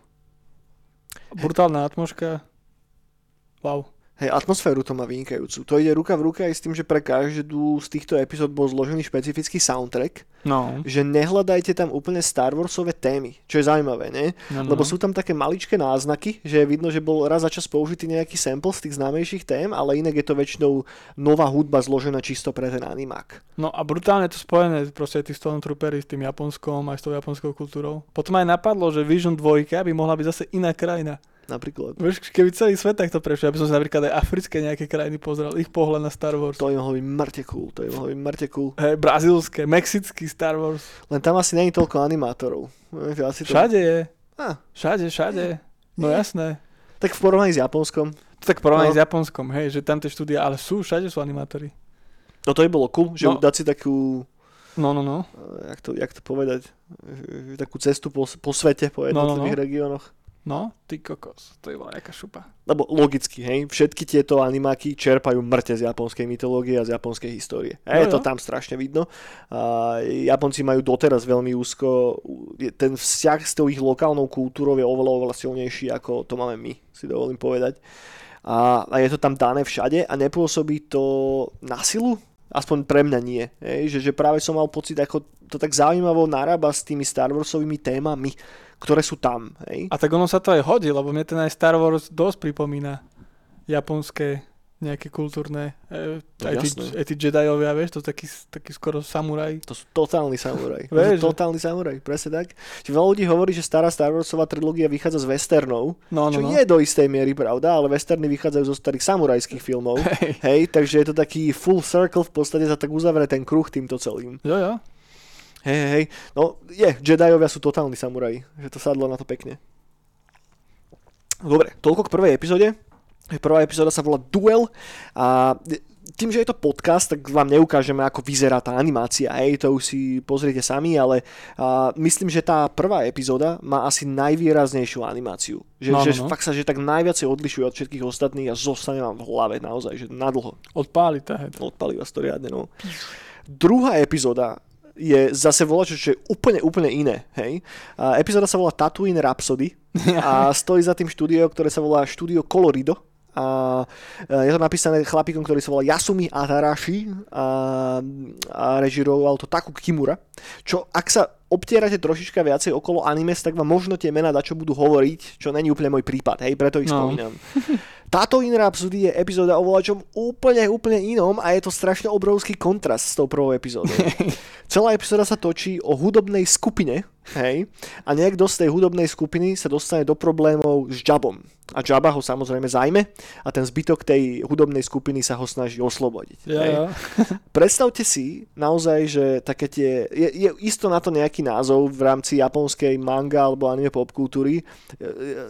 Brutálna atmosféra. Wow.
Hej, atmosféru to má vynikajúcu. To ide ruka v ruke aj s tým, že pre každú z týchto epizód bol zložený špecifický soundtrack.
No.
Že nehľadajte tam úplne Star Warsové témy, čo je zaujímavé, nie?
no, no.
Lebo sú tam také maličké náznaky, že je vidno, že bol raz za čas použitý nejaký sample z tých známejších tém, ale inak je to väčšinou nová hudba zložená čisto pre ten animák.
No a brutálne to spojené proste tí Stormtroopery s tým Japonskom aj s tou japonskou kultúrou. Potom aj napadlo, že Vision 2 by mohla byť zase iná krajina.
Napríklad.
Vieš, keby celý svet takto prešiel, aby som si napríklad aj africké nejaké krajiny pozrel, ich pohľad na Star Wars.
To by mohlo byť mŕte cool, to by mohlo byť mŕte cool.
Hej, brazílske, mexický Star Wars.
Len tam asi není toľko animátorov. Asi to...
Všade je.
Á,
Všade, všade. No
Je.
jasné.
tak v porovnaní s Japonskom.
To tak porovnaní
No.
s Japonskom, hej, že tam tie štúdia, ale sú, všade sú animátori.
No to by bolo cool, že
No.
dať si takú,
No, no, no.
eh, jak to, jak to povedať, eh, takú cestu po, po svete, po
No, no, no.
jednotlivých regiónoch.
No, ty kokos, to je bola nejaká šupa.
Lebo logicky, hej, všetky tieto animáky čerpajú mŕte z japonskej mytológie a z japonskej histórie. A je
No
to
jo.
tam strašne vidno. A Japonci majú doteraz veľmi úzko, je- ten vzťah s tou ich lokálnou kultúrou je oveľa, oveľa silnejší, ako to máme my, si dovolím povedať. A, a je to tam dané všade a nepôsobí to na silu, aspoň pre mňa nie. Hej, že, že práve som mal pocit, ako to tak zaujímavo narába s tými Star Warsovými témami, ktoré sú tam. Hej.
A tak ono sa to aj hodí, lebo mne ten aj Star Wars dosť pripomína japonské nejaké kultúrne, e,
No
aj, tí,
jasné.
aj tí Jediovia, vieš, to taký, taký skoro samuraj.
To sú totálni samuraj. To sú totálni samuraj, presne tak. Čiže veľa ľudí hovorí, že stará Star Warsová trilógia vychádza z westernov,
No, no,
čo
no.
je do istej miery pravda, ale westerny vychádzajú zo starých samurajských filmov.
Hej.
Hej, takže je to taký full circle, v podstate sa tak uzavrie ten kruh týmto celým.
Jo, jo.
Hej, hej. No, je, Jediovia sú totálni samuraji, že to sadlo na to pekne. Dobre, toľko k prvej epizóde. Prvá epizóda sa volá Duel a tým, že je to podcast, tak vám neukážeme, ako vyzerá tá animácia, hej, to už si pozriete sami, ale a, myslím, že tá prvá epizóda má asi najvýraznejšiu animáciu. Že,
No, no,
že
no.
fakt sa, že tak najviac sa odlišuje od všetkých ostatných a zostane vám v hlave naozaj, že nadlho.
Odpáli to, hej.
Odpalí vás to riadne, no. Druhá epizóda je zase volá, čo je úplne, úplne iné, hej. A epizóda sa volá Tatooine Rhapsody a stojí za tým štúdio, ktoré sa volá štúdio Colorido a e, je to napísané chlapíkom, ktorý sa volá Yasumi Atarashi a, a režiroval to Taku Kimura, čo ak sa obtierate trošička viacej okolo animes, tak vám možno tie mená čo budú hovoriť, čo není úplne môj prípad, hej, preto ich
No.
spomínam. Táto In Rhapsody je epizóda o voľačom úplne, úplne inom a je to strašne obrovský kontrast s tou prvou epizódou. Celá epizóda sa točí o hudobnej skupine, hej, a niekto z tej hudobnej skupiny sa dostane do problémov s Jabom. A Jabba ho samozrejme zajme a ten zbytok tej hudobnej skupiny sa ho snaží oslobodiť.
Jo,
hej.
jo.
Predstavte si naozaj, že také tie, je, je isto na to nejaký názov v rámci japonskej manga alebo anime popkultúry, e, e,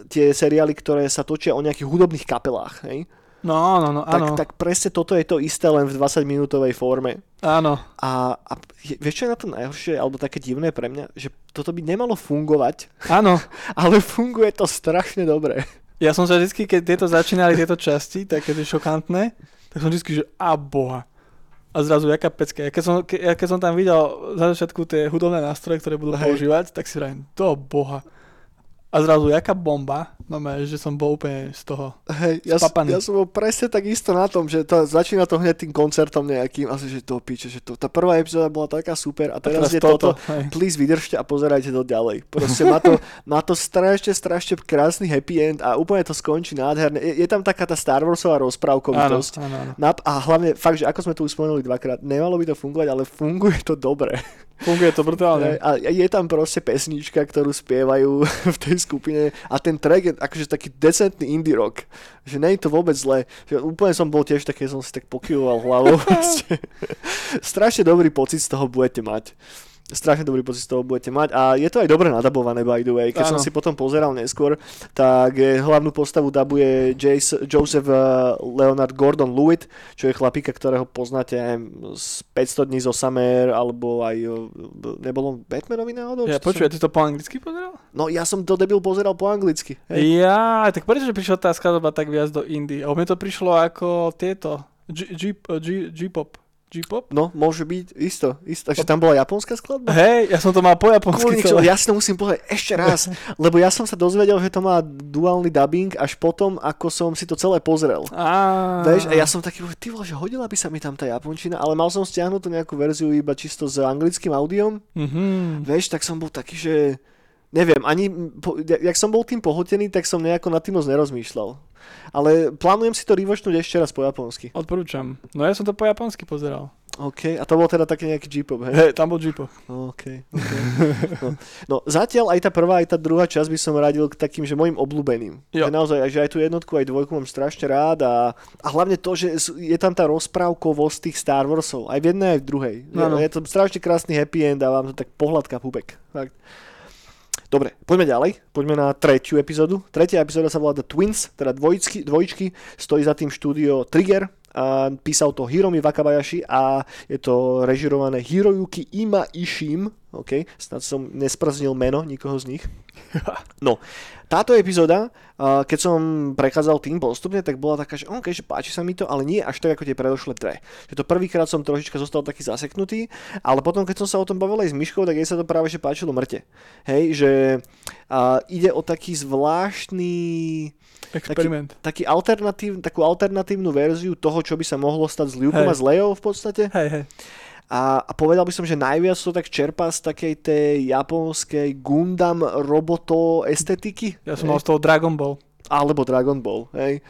tie seriály, ktoré sa točia o nejakých hudobných kapelách, hej?
No, no, no, áno.
Tak, tak presne toto je to isté len v 20-minútovej forme.
Áno.
A, a vieš, čo je na to najhoršie, alebo také divné pre mňa? Že toto by nemalo fungovať,
Áno.
ale funguje to strašne dobre.
Ja som sa vždy, keď tieto začínali, tieto časti, také tie šokantné, tak som vždy, že a boha. A zrazu, jaká pecka. Ja keď som, ke, ja keď som tam videl za začiatku tie hudobné nástroje, ktoré budú
Hej.
používať, tak si vrajím, do boha. A zrazu, jaká bomba, no že som bol úplne z toho.
Hej, ja,
Spapaný.
ja som bol presne tak isto na tom, že to, začína to hneď tým koncertom nejakým, asi že to piče, že to, tá prvá epizóda bola taká super a
A
teraz,
teraz
je toto,
hej.
please vydržte a pozerajte to ďalej. Proste má to, má to strašne, strašne krásny happy end a úplne to skončí nádherne. Je, je tam taká tá Star Warsová
Áno,
rozprávkovitosť.
áno, áno.
Nap- a hlavne fakt, že ako sme tu už spomenuli dvakrát, nemalo by to fungovať, ale funguje to dobre.
Funguje to brutálne.
A je tam proste pesnička, ktorú spievajú v tej skupine a ten track je akože taký decentný indie rock. Že nie je to vôbec zle. Že úplne som bol tiež také, som si tak pokyvoval hlavou. Strašne dobrý pocit z toho budete mať. Strašne dobrý pocit z toho budete mať a je to aj dobre nadabované by the way. Keď som
Áno.
si potom pozeral neskôr, tak hlavnú postavu dabuje Jace, Joseph eh, Leonard Gordon Lewitt, čo je chlapíka, ktorého poznáte aj z 500 dní zo Summer, alebo aj eh, nebolo Batmanovi náhodou?
Ja počuj,
som-
ty to po anglicky pozeral?
No ja som to debil pozeral po anglicky. Hej.
Ja, tak prečo prišla tá skladba tak viac do indie? A mne to prišlo ako tieto, G-pop. G-pop?
No, môže byť, isto, isto. Že tam bola japonská skladba?
Hej, ja som to mal po japonsky celé.
ja si to musím povedať ešte raz, lebo ja som sa dozvedel, že to má duálny dubbing až potom, ako som si to celé pozrel. Vieš, a ja som taký, ty vole, že hodila by sa mi tam tá japončina, ale mal som stiahnutú nejakú verziu iba čisto s anglickým audiom.
Mhm.
Vieš, tak som bol taký, že neviem, ani, po, jak som bol tým pohotený, tak som nejako nad tým moc nerozmýšľal. Ale plánujem si to revočnúť ešte raz po japonsky.
Odporúčam. No ja som to po japonsky pozeral.
OK, a to bol teda taký nejaký G-pop, hej?
Hej, tam bol G-pop.
OK, OK. No, no zatiaľ aj tá prvá, aj tá druhá časť by som radil k takým, že mojim obľúbeným.
Jo.
Že naozaj, že aj tú jednotku, aj dvojku mám strašne rád a, a hlavne to, že je tam tá rozprávkovosť tých Star Warsov. Aj v jednej, aj v druhej.
Áno.
Je, je to strašne krásny happy end a vám to tak pohľadka pupek. Fakt. Dobre, poďme ďalej. Poďme na tretiu epizódu. Tretia epizóda sa volá The Twins, teda dvojičky, dvojičky. Stojí za tým štúdio Trigger. A písal to Hiromi Wakabayashi a je to režirované Hiroyuki Ima Ishim. OK, snad som nesprznil meno nikoho z nich. No, táto epizóda, keď som prechádzal tým postupne, tak bola taká, že OK, že páči sa mi to, ale nie až tak ako tie predošlé dve. Že to prvýkrát som trošička zostal taký zaseknutý, ale potom, keď som sa o tom bavil aj s Myškou, tak jej sa to práve že páčilo mŕte. Hej, že a, ide o taký zvláštny
Experiment.
taký alternatív, takú alternatívnu verziu toho, čo by sa mohlo stať s Liukom
Hej.
a s Leou v podstate.
Hej, hej.
A, a povedal by som, že najviac to tak čerpá z takej tej japonskej Gundam roboto estetiky.
Ja som
hej?
mal z toho Dragon Ball.
Alebo Dragon Ball, hej.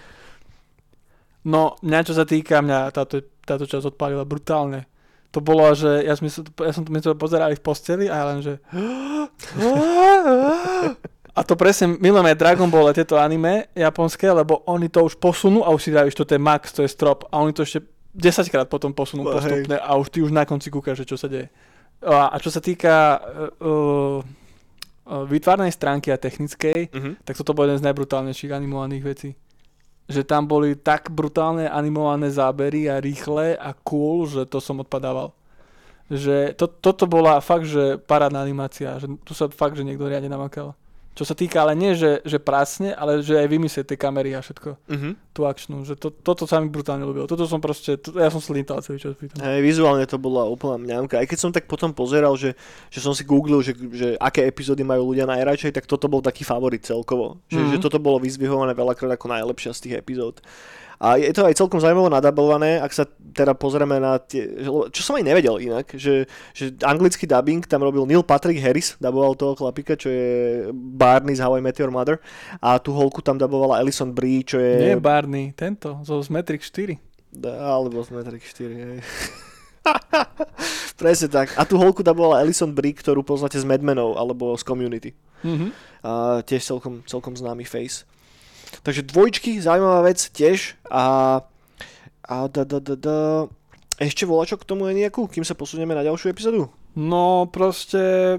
No, mňa čo sa týka, mňa táto, táto časť odpálila brutálne. To bolo, že ja, som, ja som my to pozerali v posteli a ja len, že... A to presne, milujem aj Dragon Ball a tieto anime japonské, lebo oni to už posunú a už si dajú, že toto je max, to je strop a oni to ešte 10 krát potom posunú
No, hej.
postupne a už ty už na konci kúkaš, že čo sa deje. A, a čo sa týka uh, výtvarnej stránky a technickej,
Mhm.
tak toto bol jeden z najbrutálnejších animovaných vecí. Že tam boli tak brutálne animované zábery a rýchle a cool, že to som odpadával. Že to, toto bola fakt, že parádna animácia, že tu sa fakt, že niekto riadne namakal. Čo sa týka, ale nie, že, že prásne, ale že aj vymyslieť tie kamery a všetko,
Mhm.
Tú akčnú, že to, toto sa mi brutálne ľúbilo. Toto som proste, to, ja som slintal celý čas pri tom.
Hej, vizuálne to bola úplná mňamka. Aj keď som tak potom pozeral, že, že som si googlil, že, že aké epizódy majú ľudia najradšej, tak toto bol taký favorit celkovo. Že,
Mhm.
že toto bolo vyzvihované veľakrát ako najlepšia z tých epizód. A je to aj celkom zaujímavo nadabované, ak sa teda pozrieme na tie... Čo som aj nevedel inak, že, že anglický dubbing tam robil Neil Patrick Harris, daboval toho chlapika, čo je Barney z How I Met Your Mother. A tú holku tam dabovala Alison Brie, čo je...
Nie Barney, tento, zo Matrix 4.
Da, alebo z Matrix 4, hej. Presne tak. A tú holku dabovala Alison Brie, ktorú poznáte z Mad Menov alebo z Community.
Mhm.
A tiež celkom, celkom známy face. Takže dvojčky, zaujímavá vec tiež. A, a da, da, da, da. Ešte volačo k tomu je nejakú, kým sa posunieme na ďalšiu epizódu?
No proste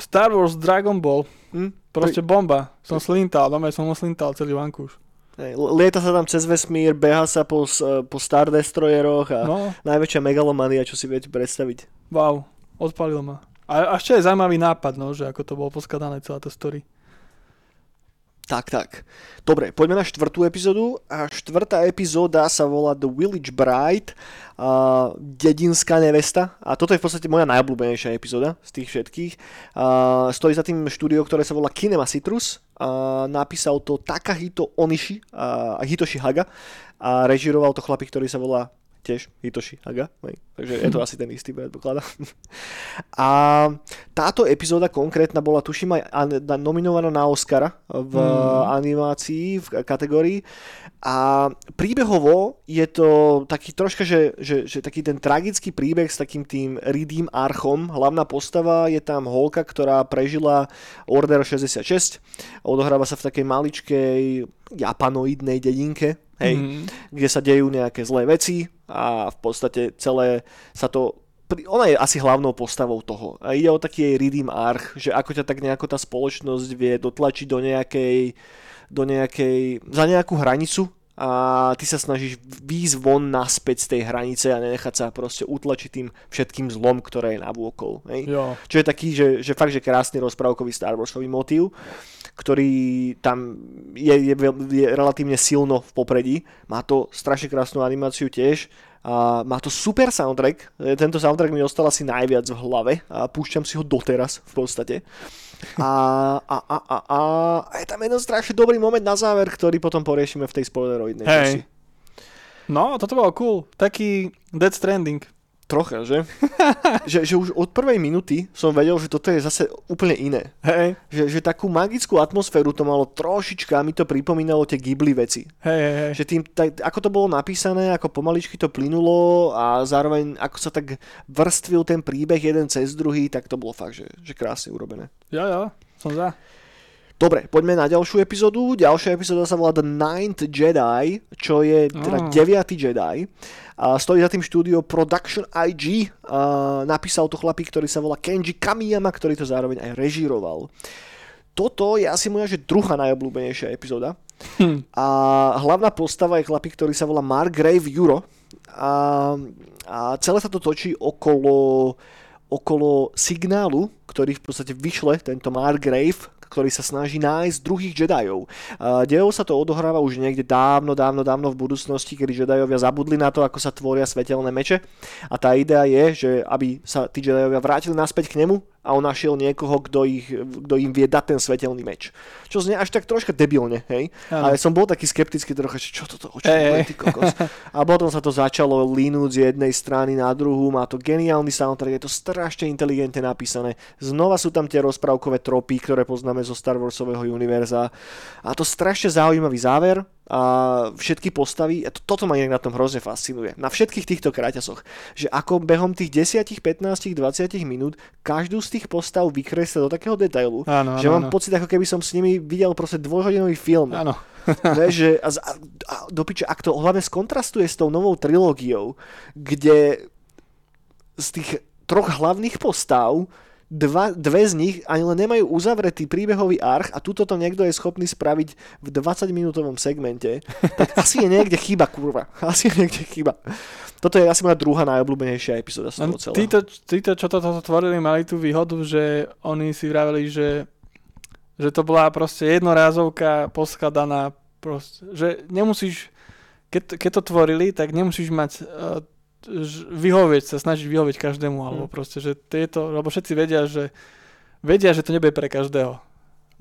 Star Wars Dragon Ball,
Hm?
proste bomba. Som slintal, doma som slintal celý vankúš.
Lieta sa tam cez vesmír, beha sa po, s- po Star Destroyeroch a
No,
najväčšia megalomania, čo si viete predstaviť.
wow, odpalil ma. A a ešte je zaujímavý nápad, no, že ako to bolo poskladané celá tá story.
Tak, tak. Dobre, poďme na štvrtú epizódu. A štvrtá epizóda sa volá The Village Bride, a dedinská nevesta. A toto je v podstate moja najobľúbenejšia epizóda z tých všetkých. A stojí za tým štúdio, ktoré sa volá Kinema Citrus. A napísal to Takahito Onishi a Hitoshi Haga. A režiroval to chlapík, ktorý sa volá tiež Hitoshi Haga. Hej. Takže je to asi ten istý predpokladá. A táto epizóda konkrétna bola, tuším, aj nominovaná na Oscara v
Mm.
animácii, v kategórii. A príbehovo je to taký troška, že, že, že taký ten tragický príbeh s takým tým Ridím Archom. Hlavná postava je tam holka, ktorá prežila Order 66. Odohráva sa v takej maličkej japanoidnej dedinke, hej,
Mhm.
kde sa dejú nejaké zlé veci a v podstate celé sa to ona je asi hlavnou postavou toho. A ide o taký jej redeem arch, že ako ťa tak nejako tá spoločnosť vie dotlačiť do nejakej, do nejakej, za nejakú hranicu a ty sa snažíš výjsť von naspäť z tej hranice a nenechať sa proste utlačiť tým všetkým zlom, ktoré je navôkol. Hej?
Jo.
Čo je taký, že, že fakt, že krásny rozprávkový Star Warsový motív, ktorý tam je, je, je relatívne silno v popredí. Má to strašne krásnu animáciu tiež. A má to super soundtrack. E, Tento soundtrack mi ostal asi najviac v hlave a púšťam si ho doteraz v podstate. A, a, a, a, a, a je tam jeden strašne dobrý moment na záver, ktorý potom poriešime v tej spoileroidnej časti.
Hej. No, toto bolo cool. Taký Dead Stranding.
Trocha, že? že? Že už od prvej minúty som vedel, že toto je zase úplne iné.
Hej,
Že, že takú magickú atmosféru to malo trošička, mi to pripomínalo tie Ghibli veci.
hej, hej, hej.
Že tým, tak, ako to bolo napísané, ako pomaličky to plynulo a zároveň ako sa tak vrstvil ten príbeh jeden cez druhý, tak to bolo fakt, že, že krásne urobené.
Jo, jo, som za.
Dobre, poďme na ďalšiu epizódu. Ďalšia epizóda sa volá The Ninth Jedi, čo je teda
Ah.
deviatý Jedi. A stojí za tým štúdio Production IG. A napísal to chlapík, ktorý sa volá Kenji Kamiyama, ktorý to zároveň aj režíroval. Toto je asi moja že druhá najobľúbenejšia epizóda.
Hm.
A hlavná postava je chlapík, ktorý sa volá Margrave Juro. A, a celé sa to točí okolo, okolo signálu, ktorý v podstate vyšle tento Margrave, ktorý sa snaží nájsť druhých Jediov. Dejov sa to odohráva už niekde dávno, dávno, dávno v budúcnosti, kedy Jediovia zabudli na to, ako sa tvoria svetelné meče. A tá idea je, že aby sa tí Jediovia vrátili naspäť k nemu a on našiel niekoho, kto, ich, kto im vie dať ten svetelný meč. Čo znie až tak troška debilne, hej?
Áno.
Ale som bol taký skeptický trocha, že čo toto, o čo hey, ty kokos. A potom sa to začalo línúť z jednej strany na druhú, má to geniálny soundtrack, je to strašne inteligentne napísané. Znova sú tam tie rozprávkové tropy, ktoré poznáme zo Star Warsového univerza. A to strašne zaujímavý záver a všetky postavy, toto ma inak na tom hrozne fascinuje, na všetkých týchto kraťasoch, že ako behom tých 10, 15, 20 minút každú z tých postav vykreslia do takého detailu,
Áno,
že
áno,
mám
áno.
pocit, ako keby som s nimi videl proste dvojhodinový film.
Áno.
Vieš, že a, a, a do piče, ak to hlavne skontrastuje s tou novou trilógiou, kde z tých troch hlavných postav dva, dve z nich ani len nemajú uzavretý príbehový arch a tuto to niekto je schopný spraviť v 20 minútovom segmente, tak asi je niekde chyba, kurva. Asi je niekde chyba. Toto je asi moja druhá najobľúbenejšia epizóda z toho celého.
Títo, títo, čo toto tvorili, mali tú výhodu, že oni si vraveli, že, že to bola proste jednorázovka poskladaná, proste, že nemusíš, keď, keď to tvorili, tak nemusíš mať uh, vyhovieť sa, snažiť vyhovieť každému, alebo
Hm.
proste, že tieto, lebo všetci vedia, že vedia, že to nebude pre každého,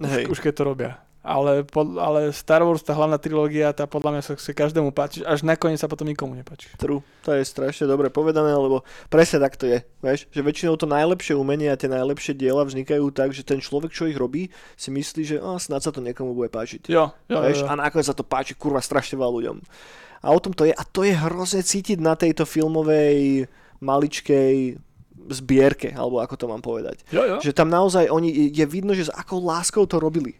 Hej.
už, už keď to robia. Ale, pod, ale Star Wars, tá hlavná trilógia, tá podľa mňa sa, sa každému páči, až nakoniec sa potom nikomu nepáči.
True. To je strašne dobre povedané, lebo presne tak to je. Vieš, že väčšinou to najlepšie umenie a tie najlepšie diela vznikajú tak, že ten človek, čo ich robí, si myslí, že oh, snad sa to niekomu bude páčiť.
Jo, jo, jo, jo.
a nakoniec sa to páči kurva strašne veľa ľuďom. A o tom to je. A to je hrozne cítiť na tejto filmovej maličkej zbierke, alebo ako to mám povedať.
jo, jo.
Že tam naozaj oni, je vidno, že s akou láskou to robili.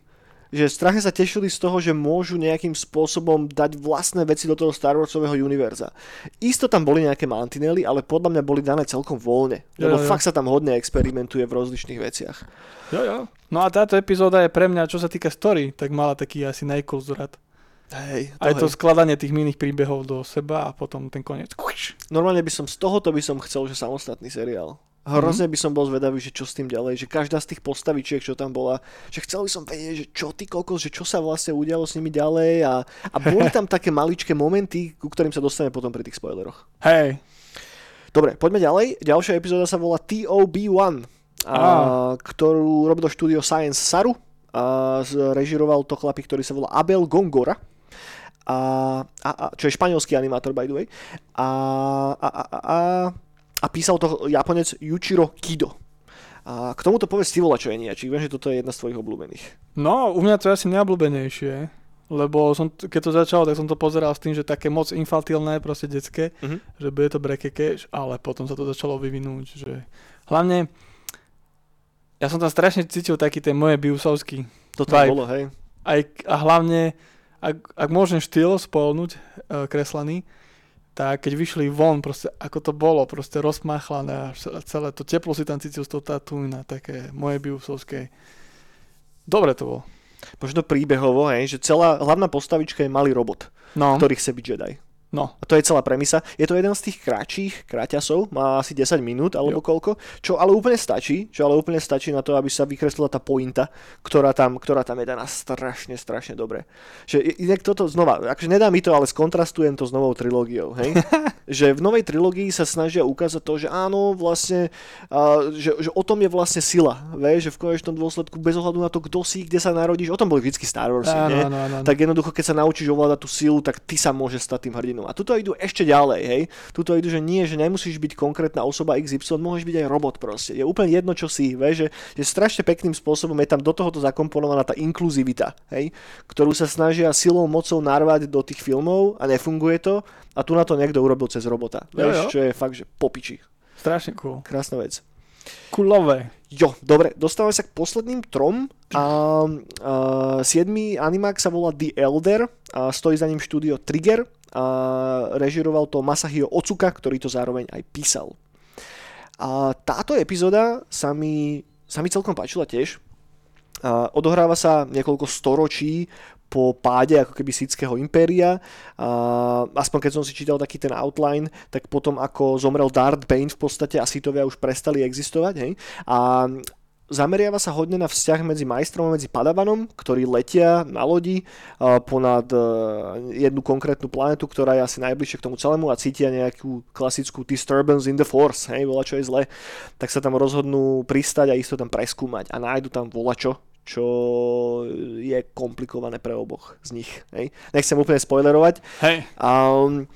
Že strašne sa tešili z toho, že môžu nejakým spôsobom dať vlastné veci do toho Star Warsového univerza. Isto tam boli nejaké mantinely, ale podľa mňa boli dané celkom voľne.
Jo,
Lebo
jo.
fakt sa tam hodne experimentuje v rozličných veciach.
Jo, jo. No a táto epizóda je pre mňa, čo sa týka story, tak mala taký asi najkulzrat.
Hej,
to
hej.
skladanie tých miných príbehov do seba a potom ten koniec.
Normálne by som z tohoto by som chcel, že samostatný seriál. Hrozne by som bol zvedavý, že čo s tým ďalej, že každá z tých postavičiek, čo tam bola, že chcel by som vedieť, že čo ty kokos, že čo sa vlastne udialo s nimi ďalej a, a boli tam také maličké momenty, ku ktorým sa dostaneme potom pri tých spoileroch.
Hej.
Dobre, poďme ďalej. Ďalšia epizóda sa volá TOB1, a, ktorú robilo štúdio Science Saru a z- režiroval to chlapík, ktorý sa volá Abel Gongora. A, a, a, čo je španielský animátor, by the way. A, a, a, a, a, písal to Japonec Yuichiro Kido. A k tomuto povedz ty vola, čo je niačík. Viem, že toto je jedna z tvojich obľúbených.
No, u mňa to je asi najobľúbenejšie, lebo som, keď to začalo, tak som to pozeral s tým, že také moc infantilné, proste detské,
Mhm.
že bude to brekeke, ale potom sa to začalo vyvinúť, že hlavne ja som tam strašne cítil taký ten moje biusovský
Toto
Vibe.
bolo, hej.
aj, a hlavne, ak, ak môžem štýl spolnúť uh, kreslený, tak keď vyšli von, proste ako to bolo, proste rozmáchlané a celé to teplo si tam cítil z toho tatúna, také moje biusovské. Dobre to bolo.
Možno príbehovo, hej, že celá hlavná postavička je malý robot,
No,
ktorý chce byť Jedi.
No.
A to je celá premisa. Je to jeden z tých kratších kraťasov, má asi 10 minút alebo
Jo.
koľko, čo ale úplne stačí, čo ale úplne stačí na to, aby sa vykreslila tá pointa, ktorá tam, ktorá tam je daná strašne, strašne dobre. Že inak toto znova, akože nedá mi to, ale skontrastujem to s novou trilógiou, hej? že v novej trilógii sa snažia ukázať to, že áno, vlastne, a, že, že o tom je vlastne sila, vieš, že v konečnom dôsledku bez ohľadu na to, kto si, kde sa narodíš, o tom boli vždy Star Wars,
Áno, áno, áno.
tak jednoducho, keď sa naučíš ovládať tú silu, tak ty sa môžeš stať tým hrdinom. A tuto idú ešte ďalej, hej. Tuto idú, že nie, že nemusíš byť konkrétna osoba XY, môžeš byť aj robot proste. Je úplne jedno, čo si, vieš, že, že strašne pekným spôsobom je tam do tohoto zakomponovaná tá inkluzivita, hej, ktorú sa snažia silou, mocou narvať do tých filmov a nefunguje to. A tu na to niekto urobil cez robota.
Jo,
Vieš,
jo.
čo je fakt, že popiči.
Strašne cool.
Krásna vec.
Kulové.
Jo, dobre, dostávame sa k posledným trom. A, a siedmy animák sa volá The Elder a stojí za ním štúdio Trigger a režiroval to Masahiro Otsuka, ktorý to zároveň aj písal. A táto epizóda sa mi, sa mi celkom páčila tiež. A odohráva sa niekoľko storočí po páde ako keby síckého impéria. A aspoň keď som si čítal taký ten outline, tak potom ako zomrel Darth Bane v podstate a Sithovia už prestali existovať. Hej? A zameriava sa hodne na vzťah medzi majstrom a medzi padavanom, ktorí letia na lodi ponad e, jednu konkrétnu planetu, ktorá je asi najbližšie k tomu celému a cítia nejakú klasickú disturbance in the force, hej, voľa čo je zle, tak sa tam rozhodnú pristať a ísť to tam preskúmať a nájdu tam volačo, čo je komplikované pre oboch z nich. Hej. Nechcem úplne spoilerovať.
Hej.
Um,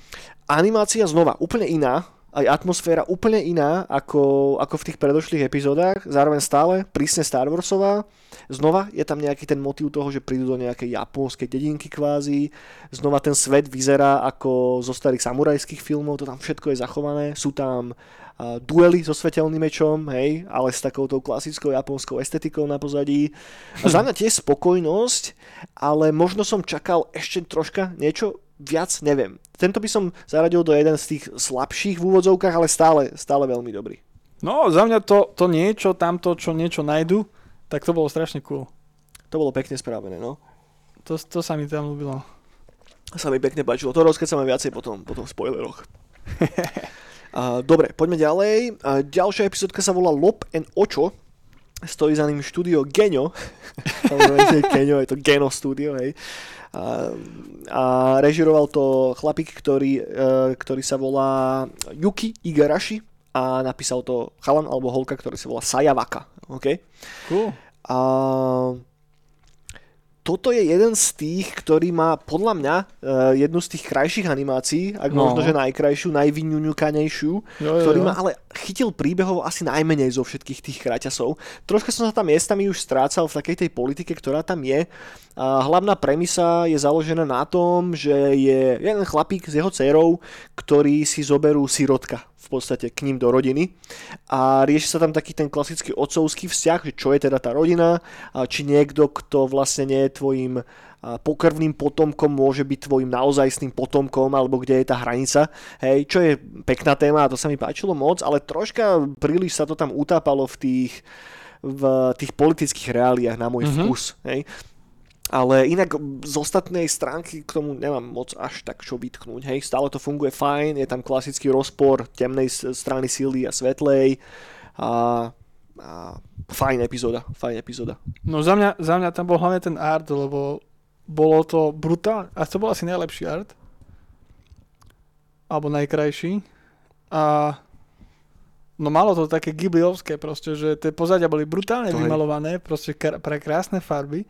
animácia znova úplne iná, aj atmosféra úplne iná ako, ako v tých predošlých epizódach, zároveň stále prísne Star Warsová. Znova je tam nejaký ten motív toho, že prídu do nejakej japonskej dedinky kvázi. Znova ten svet vyzerá ako zo starých samurajských filmov, to tam všetko je zachované. Sú tam uh, duely so svetelným mečom, hej, ale s takouto klasickou japonskou estetikou na pozadí. A za mňa tiež spokojnosť, ale možno som čakal ešte troška niečo viac, neviem. Tento by som zaradil do jeden z tých slabších v úvodzovkách, ale stále, stále veľmi dobrý.
No, za mňa to, to niečo, tamto, čo niečo nájdu, tak to bolo strašne cool.
To bolo pekne spravené, no.
To, to sa mi tam ľúbilo.
Sa mi pekne páčilo. To rozkecame viacej potom, potom v spoileroch. A, dobre, poďme ďalej. A, ďalšia epizódka sa volá Lop and Ocho. Stojí za ním štúdio Genio. Genio, je to Geno studio, hej. A, a režiroval to chlapík, ktorý, e, ktorý sa volá Yuki Igarashi a napísal to chalan alebo holka, ktorý sa volá Sayawaka. Okay?
Cool.
A toto je jeden z tých, ktorý má podľa mňa uh, jednu z tých krajších animácií, ak
No.
možno, že najkrajšiu, najvyňuňukanejšiu,
Jo, jo,
ktorý
jo.
ma ale chytil príbehov asi najmenej zo všetkých tých kraťasov. Troška som sa tam miestami už strácal v takej tej politike, ktorá tam je. A hlavná premisa je založená na tom, že je jeden chlapík s jeho dcerou, ktorí si zoberú sirotka v podstate k ním do rodiny a rieši sa tam taký ten klasický otcovský vzťah, že čo je teda tá rodina, a či niekto, kto vlastne nie je tvojim pokrvným potomkom môže byť tvojim naozajstným potomkom, alebo kde je tá hranica. Hej, čo je pekná téma a to sa mi páčilo moc, ale troška príliš sa to tam utápalo v tých, v tých politických reáliách na môj
Mhm.
vkus. Hej. Ale inak z ostatnej stránky k tomu nemám moc až tak čo vytknúť. Hej, stále to funguje fajn, je tam klasický rozpor temnej strany síly a svetlej. A, a fajn epizóda, fajn epizóda.
No za mňa, za mňa tam bol hlavne ten art, lebo bolo to brutálne. A to bol asi najlepší art. Alebo najkrajší. A no malo to také Ghibliovské proste, že tie pozadia boli brutálne
To
vymalované, proste kr- pre krásne farby.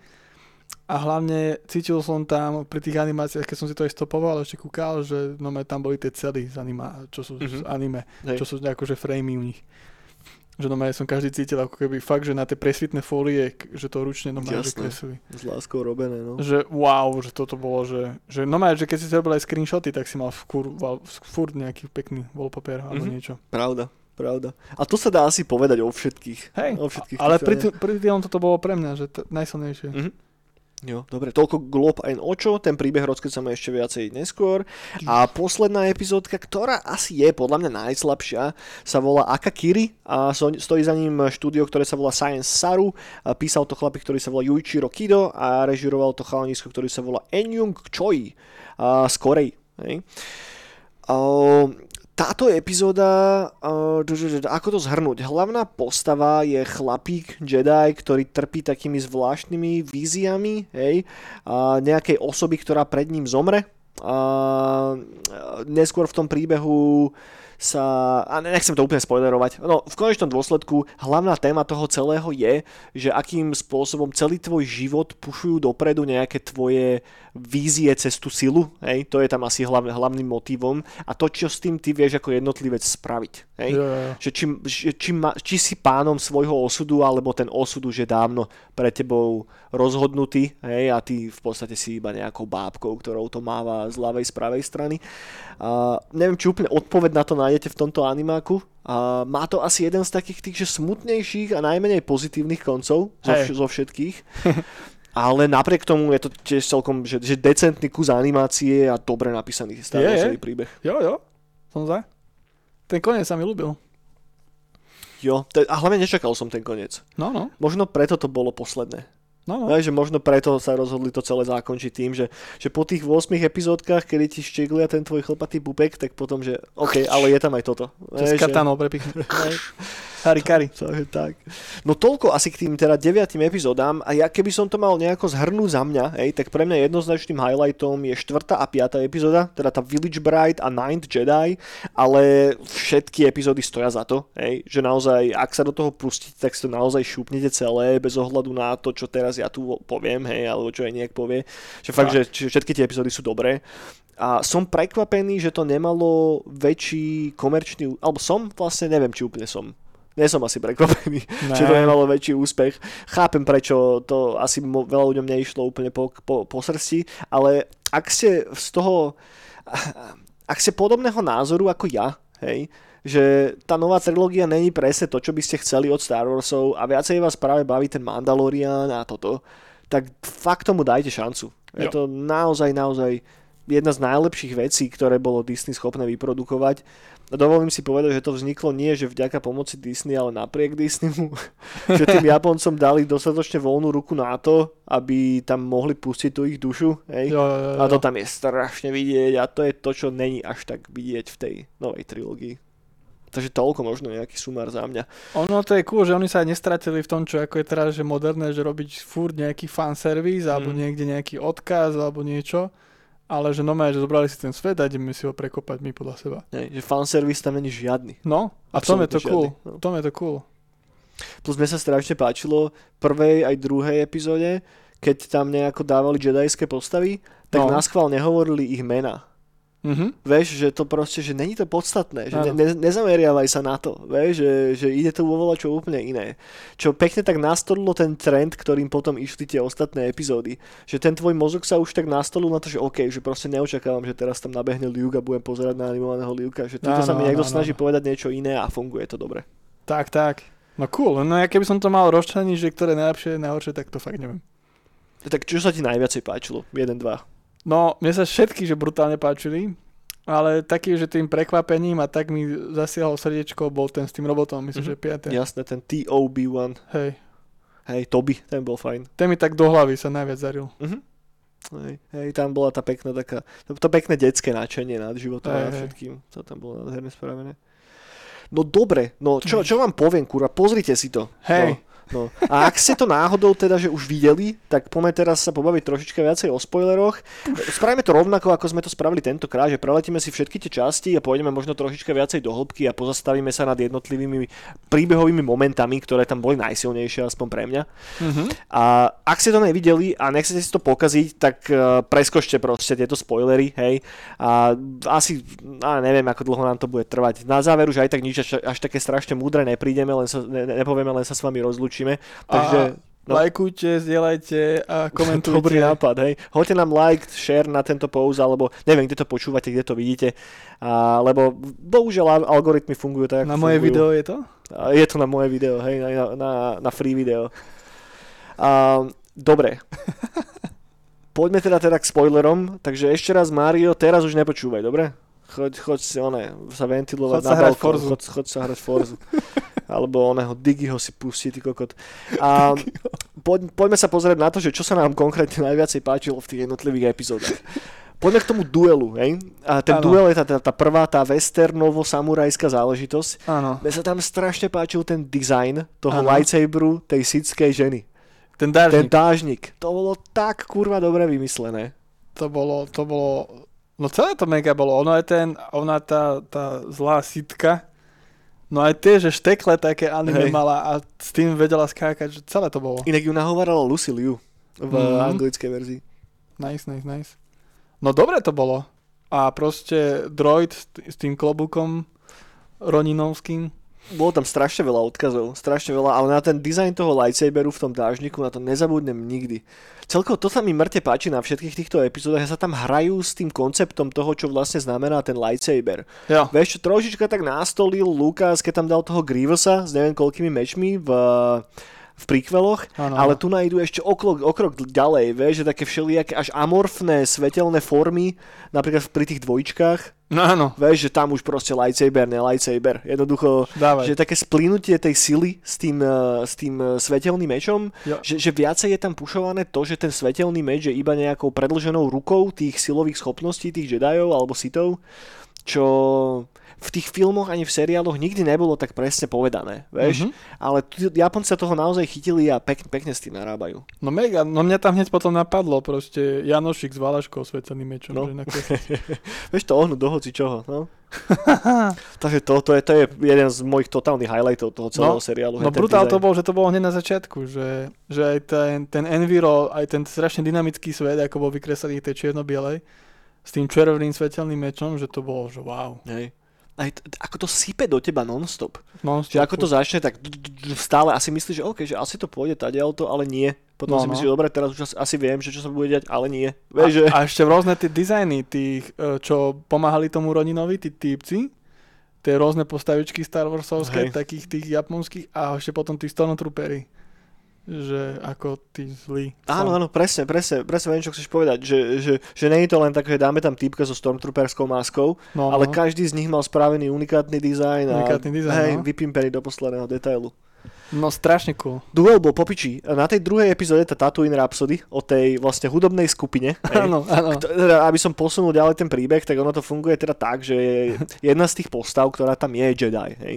A hlavne cítil som tam pri tých animáciách, keď som si to aj stopoval, ešte kúkal, že no tam boli tie cely z anima, čo sú z
Mhm.
anime,
Hej.
čo sú akože framey u nich. Že no som každý cítil ako keby fakt, že na tie presvitné fólie, že to ručne no že
Jasné.
kreslili.
S láskou robené, no.
Že wow, že toto bolo, že, že no že keď si si robil aj screenshoty, tak si mal furt, furt nejaký pekný wallpaper alebo
Mhm.
niečo.
Pravda, pravda. A to sa dá asi povedať o všetkých.
Hej,
o všetkých
ale pri, t- pri tom toto bolo pre mňa, že t- najsilnejšie.
Mhm. Jo, dobre, toľko Glob and Ocho, ten príbeh rozkecame ešte viacej neskôr. A posledná epizódka, ktorá asi je podľa mňa najslabšia, sa volá Akakiri a stojí za ním štúdio, ktoré sa volá Science Saru. A písal to chlapík, ktorý sa volá Yuichiro Kido a režiroval to chalanisko, ktorý sa volá Enyung Choi a z Korei. Hej. A, táto epizóda, uh, ako to zhrnúť? Hlavná postava je chlapík Jedi, ktorý trpí takými zvláštnymi víziami, hej, nejakej osoby, ktorá pred ním zomre. A neskôr v tom príbehu sa, a nechcem to úplne spoilerovať, no v konečnom dôsledku hlavná téma toho celého je, že akým spôsobom celý tvoj život pušujú dopredu nejaké tvoje vízie cez tú silu, hej, to je tam asi hlavný, hlavným motivom a to, čo s tým ty vieš ako jednotlivec spraviť, hej,
jo.
že či, že či, ma, či si pánom svojho osudu, alebo ten osud už je dávno pre tebou rozhodnutý, hej, a ty v podstate si iba nejakou bábkou, ktorou to máva z ľavej, z pravej strany. A neviem, či úplne odpoveď na to nájdete v tomto animáku. A má to asi jeden z takých tých, že smutnejších a najmenej pozitívnych koncov zo, vš- zo všetkých. Ale napriek tomu je to tiež celkom, že, že decentný kus animácie a dobre napísaný Star. Warsový príbeh.
Jo, jo, som za. Ten koniec sa mi ľúbil.
Jo, a hlavne nečakal som ten koniec.
No, no,
Možno preto to bolo posledné.
No, no.
Že možno preto sa rozhodli to celé zakončiť tým, že, že po tých 8 epizódkach, kedy ti ščiglia ten tvoj chlpatý bubek, tak potom, že OK, ale je tam aj toto.
Cez
Hej, že-
katanov prepichnú.
hej,
Harry Kari.
Tak. No toľko asi k tým teda deviatým epizódám a ja keby som to mal nejako zhrnúť za mňa, hej, tak pre mňa jednoznačným highlightom je štvrtá a piatá epizóda, teda tá Village Bride a Ninth Jedi, ale všetky epizódy stoja za to, hej, že naozaj, ak sa do toho pustíte, tak si to naozaj šupnete celé, bez ohľadu na to, čo teraz ja tu poviem, hej, alebo čo aj nejak povie, že fakt, že,
Tak.
že všetky tie epizódy sú dobré. A som prekvapený, že to nemalo väčší komerčný, alebo som, vlastne neviem, či úplne som. Nie som asi prekvapený,
Ne.
že to nemalo väčší úspech. Chápem, prečo to asi mo- veľa ľuďom neišlo úplne po, po, po srsti, ale ak ste z toho, ak ste podobného názoru ako ja, hej, že tá nová trilógia není presne to, čo by ste chceli od Star Warsov a viacej vás práve baví ten Mandalorian a toto, tak fakt tomu dajte šancu. Je
Jo.
to naozaj, naozaj jedna z najlepších vecí, ktoré bolo Disney schopné vyprodukovať. A Dovolím si povedať, že to vzniklo nie, že vďaka pomoci Disney, ale napriek Disneymu. že tým Japoncom dali dostatočne voľnú ruku na to, aby tam mohli pustiť tú ich dušu. Hej?
Jo, jo, jo,
A to tam je strašne vidieť a to je to, čo není až tak vidieť v tej novej trilógii. Takže toľko možno nejaký sumár za mňa.
Ono to je cool, že oni sa aj nestratili v tom, čo ako je teraz, že moderné, že robiť furt nejaký fanservice, alebo
Mm.
niekde nejaký odkaz, alebo niečo. Ale že normálne, že zobrali si ten svet a ideme si ho prekopať my podľa seba.
Hej, že fanservice tam není žiadny.
No, a tom je to cool.
no.
Tom je to cool.
Plus mne sa strašne páčilo prvej aj druhej epizóde, keď tam nejako dávali jedajské postavy, tak
No.
na schvál nehovorili ich mena.
Mhm.
Vieš, že to proste, že není to podstatné, že
Áno.
ne, nezameriavaj sa na to, vieš, že, že ide to vo čo úplne iné. Čo pekne tak nastolilo ten trend, ktorým potom išli tie ostatné epizódy. Že ten tvoj mozog sa už tak nastolil na to, že OK, že proste neočakávam, že teraz tam nabehne Liuk a budem pozerať na animovaného Liuka, že týmto sa mi niekto snaží povedať niečo iné a funguje to dobre.
Tak, tak. No cool, no ja keby som to mal rozčleniť, že ktoré najlepšie, najhoršie, tak to fakt neviem.
Tak čo sa ti najviacej páčilo? 1, 2.
No, mne sa všetky, že brutálne páčili, ale taký, že tým prekvapením a tak mi zasiahol srdiečko, bol ten s tým robotom, myslím,
Mhm.
že piaté.
Jasné, ten TOB1.
Hej,
Hej, Toby, ten bol fajn.
ten mi tak do hlavy sa najviac zaril.
Mhm. Hej, hej, tam bola tá pekná taká, to, to pekné detské náčenie nad životom
Hej,
a všetkým. To tam bolo nádherne spravené. No dobre, no čo, čo vám poviem, kurva, pozrite si to.
Hej.
No, no. A ak ste to náhodou teda, že už videli, tak poďme teraz sa pobaviť trošička viacej o spoileroch. Spravíme to rovnako, ako sme to spravili tentokrát, že preletíme si všetky tie časti a pôjdeme možno trošička viacej do hĺbky a pozastavíme sa nad jednotlivými príbehovými momentami, ktoré tam boli najsilnejšie, aspoň pre mňa.
Mhm.
A ak ste to nevideli a nechcete si to pokaziť, tak uh, preskočte proste tieto spoilery, hej. A asi, a neviem, ako dlho nám to bude trvať. Na záver už aj tak nič až, až také strašne múdre neprídeme, len sa, ne, nepovieme, len sa s vami rozlučíme. Takže...
No. Lajkujte, zdieľajte a komentujte.
Dobrý nápad, hej. Hoďte nám like, share na tento post, alebo neviem, kde to počúvate, kde to vidíte. A, lebo bohužiaľ al- algoritmy fungujú tak,
Na moje
fungujú.
video je to?
A Je to na moje video, hej, na, na, na free video. A, Dobre. Poďme teda teda k spoilerom, takže ešte raz Mario, teraz už nepočúvaj, dobre? Choď, choď si one, sa ventilovať
Choď
na
sa
balkón,
Forzu.
choď, choď sa hrať Forzu. Alebo oného Digiho si pustí, ty kokot. A poď, poďme sa pozrieť na to, že čo sa nám konkrétne najviacej páčilo v tých jednotlivých epizódach. Poďme k tomu duelu, hej? A ten
Áno.
duel je tá, tá, tá prvá, tá westernovo-samurajská záležitosť.
Áno.
Mne sa tam strašne páčil ten design toho
Áno.
lightsaberu tej sitskej ženy.
Ten
Ten
dážnik,
dážnik. To bolo tak kurva dobre vymyslené.
to bolo, to bolo, no celé to mega bolo. Ono je ten, ona tá, tá zlá sitka, no aj tie, že štekle také anime
Hej.
mala a s tým vedela skákať, že celé to bolo.
Inak ju nahovarala Lucy Liu v
Mhm.
anglickej verzii.
Nice, nice, nice. No dobre to bolo. A proste droid s tým klobúkom roninovským.
Bolo tam strašne veľa odkazov, strašne veľa, ale na ten dizajn toho lightsaberu v tom dážniku, na to nezabudnem nikdy. Celkovo to sa mi mŕte páči na všetkých týchto epizódach, že sa tam hrajú s tým konceptom toho, čo vlastne znamená ten lightsaber.
Jo.
Vieš, čo trošička tak nastolil Lukas, keď tam dal toho Grievousa s neviem koľkými mečmi v, v príkveloch, ale tu nájdú ešte okrok, okrok ďalej, vieš, že také všelijaké až amorfné svetelné formy, napríklad pri tých dvojčkách,
No áno,
vieš, že tam už proste lightsaber, ne lightsaber. Jednoducho,
dávaj.
že také splínutie tej sily s tým, eh, s tým eh, svetelným mečom,
Jo.
že, že viacej je tam pušované to, že ten svetelný meč je iba nejakou predlženou rukou tých silových schopností tých Jediov alebo Sithov, čo v tých filmoch ani v seriáloch nikdy nebolo tak presne povedané, vieš?
Mhm.
Ale tu, Japonci sa toho naozaj chytili a pek, pekne s tým narábajú.
No mega, no mňa tam hneď potom napadlo proste Janošik s Valaškou svetelným mečom.
No.
Že.
Vieš to ohnúť do hoci čoho, no? Takže to, to, je, to je jeden z mojich totálnych highlightov toho celého
No,
seriálu.
No brutál to bol, že to bolo hneď na začiatku, že, že aj ten, ten Enviro, aj ten strašne dynamický svet, ako bol vykreslený tej čierno-bielej, s tým červeným svetelným mečom, že to bolo, že wow.
Hej. Aj ako to sype do teba non-stop.
No,
Že ako to začne, tak stále asi myslíš, že OK, že asi to pôjde tady to, ale nie. Potom
No,
si
no.
myslíš, že dobre, teraz už asi- asi viem, že čo sa bude diať, ale nie. Vieš, že...
a, a ešte rôzne tie dizajny tých, e, čo pomáhali tomu Roninovi, tí týpci, tie rôzne postavičky Star Warsovské,
Hej.
takých tých japonských a ešte potom tí Stormtroopery. Že ako tí zlí.
Áno, áno, presne, presne, presne viem, čo chceš povedať, že, že, že nie je to len tak, že dáme tam týpka so Stormtrooperskou maskou,
No,
ale
no.
každý z nich mal spravený unikátny dizajn a
Unikátny dizajn,
hej,
no.
vypimpený do posledného detailu.
No strašne cool.
Duel bol popičí. Na tej druhej epizóde, tá Tatooine Rhapsody, o tej vlastne hudobnej skupine,
Áno, áno.
Teda, aby som posunul ďalej ten príbeh, tak ono to funguje teda tak, že je jedna z tých postav, ktorá tam je Jedi, hej,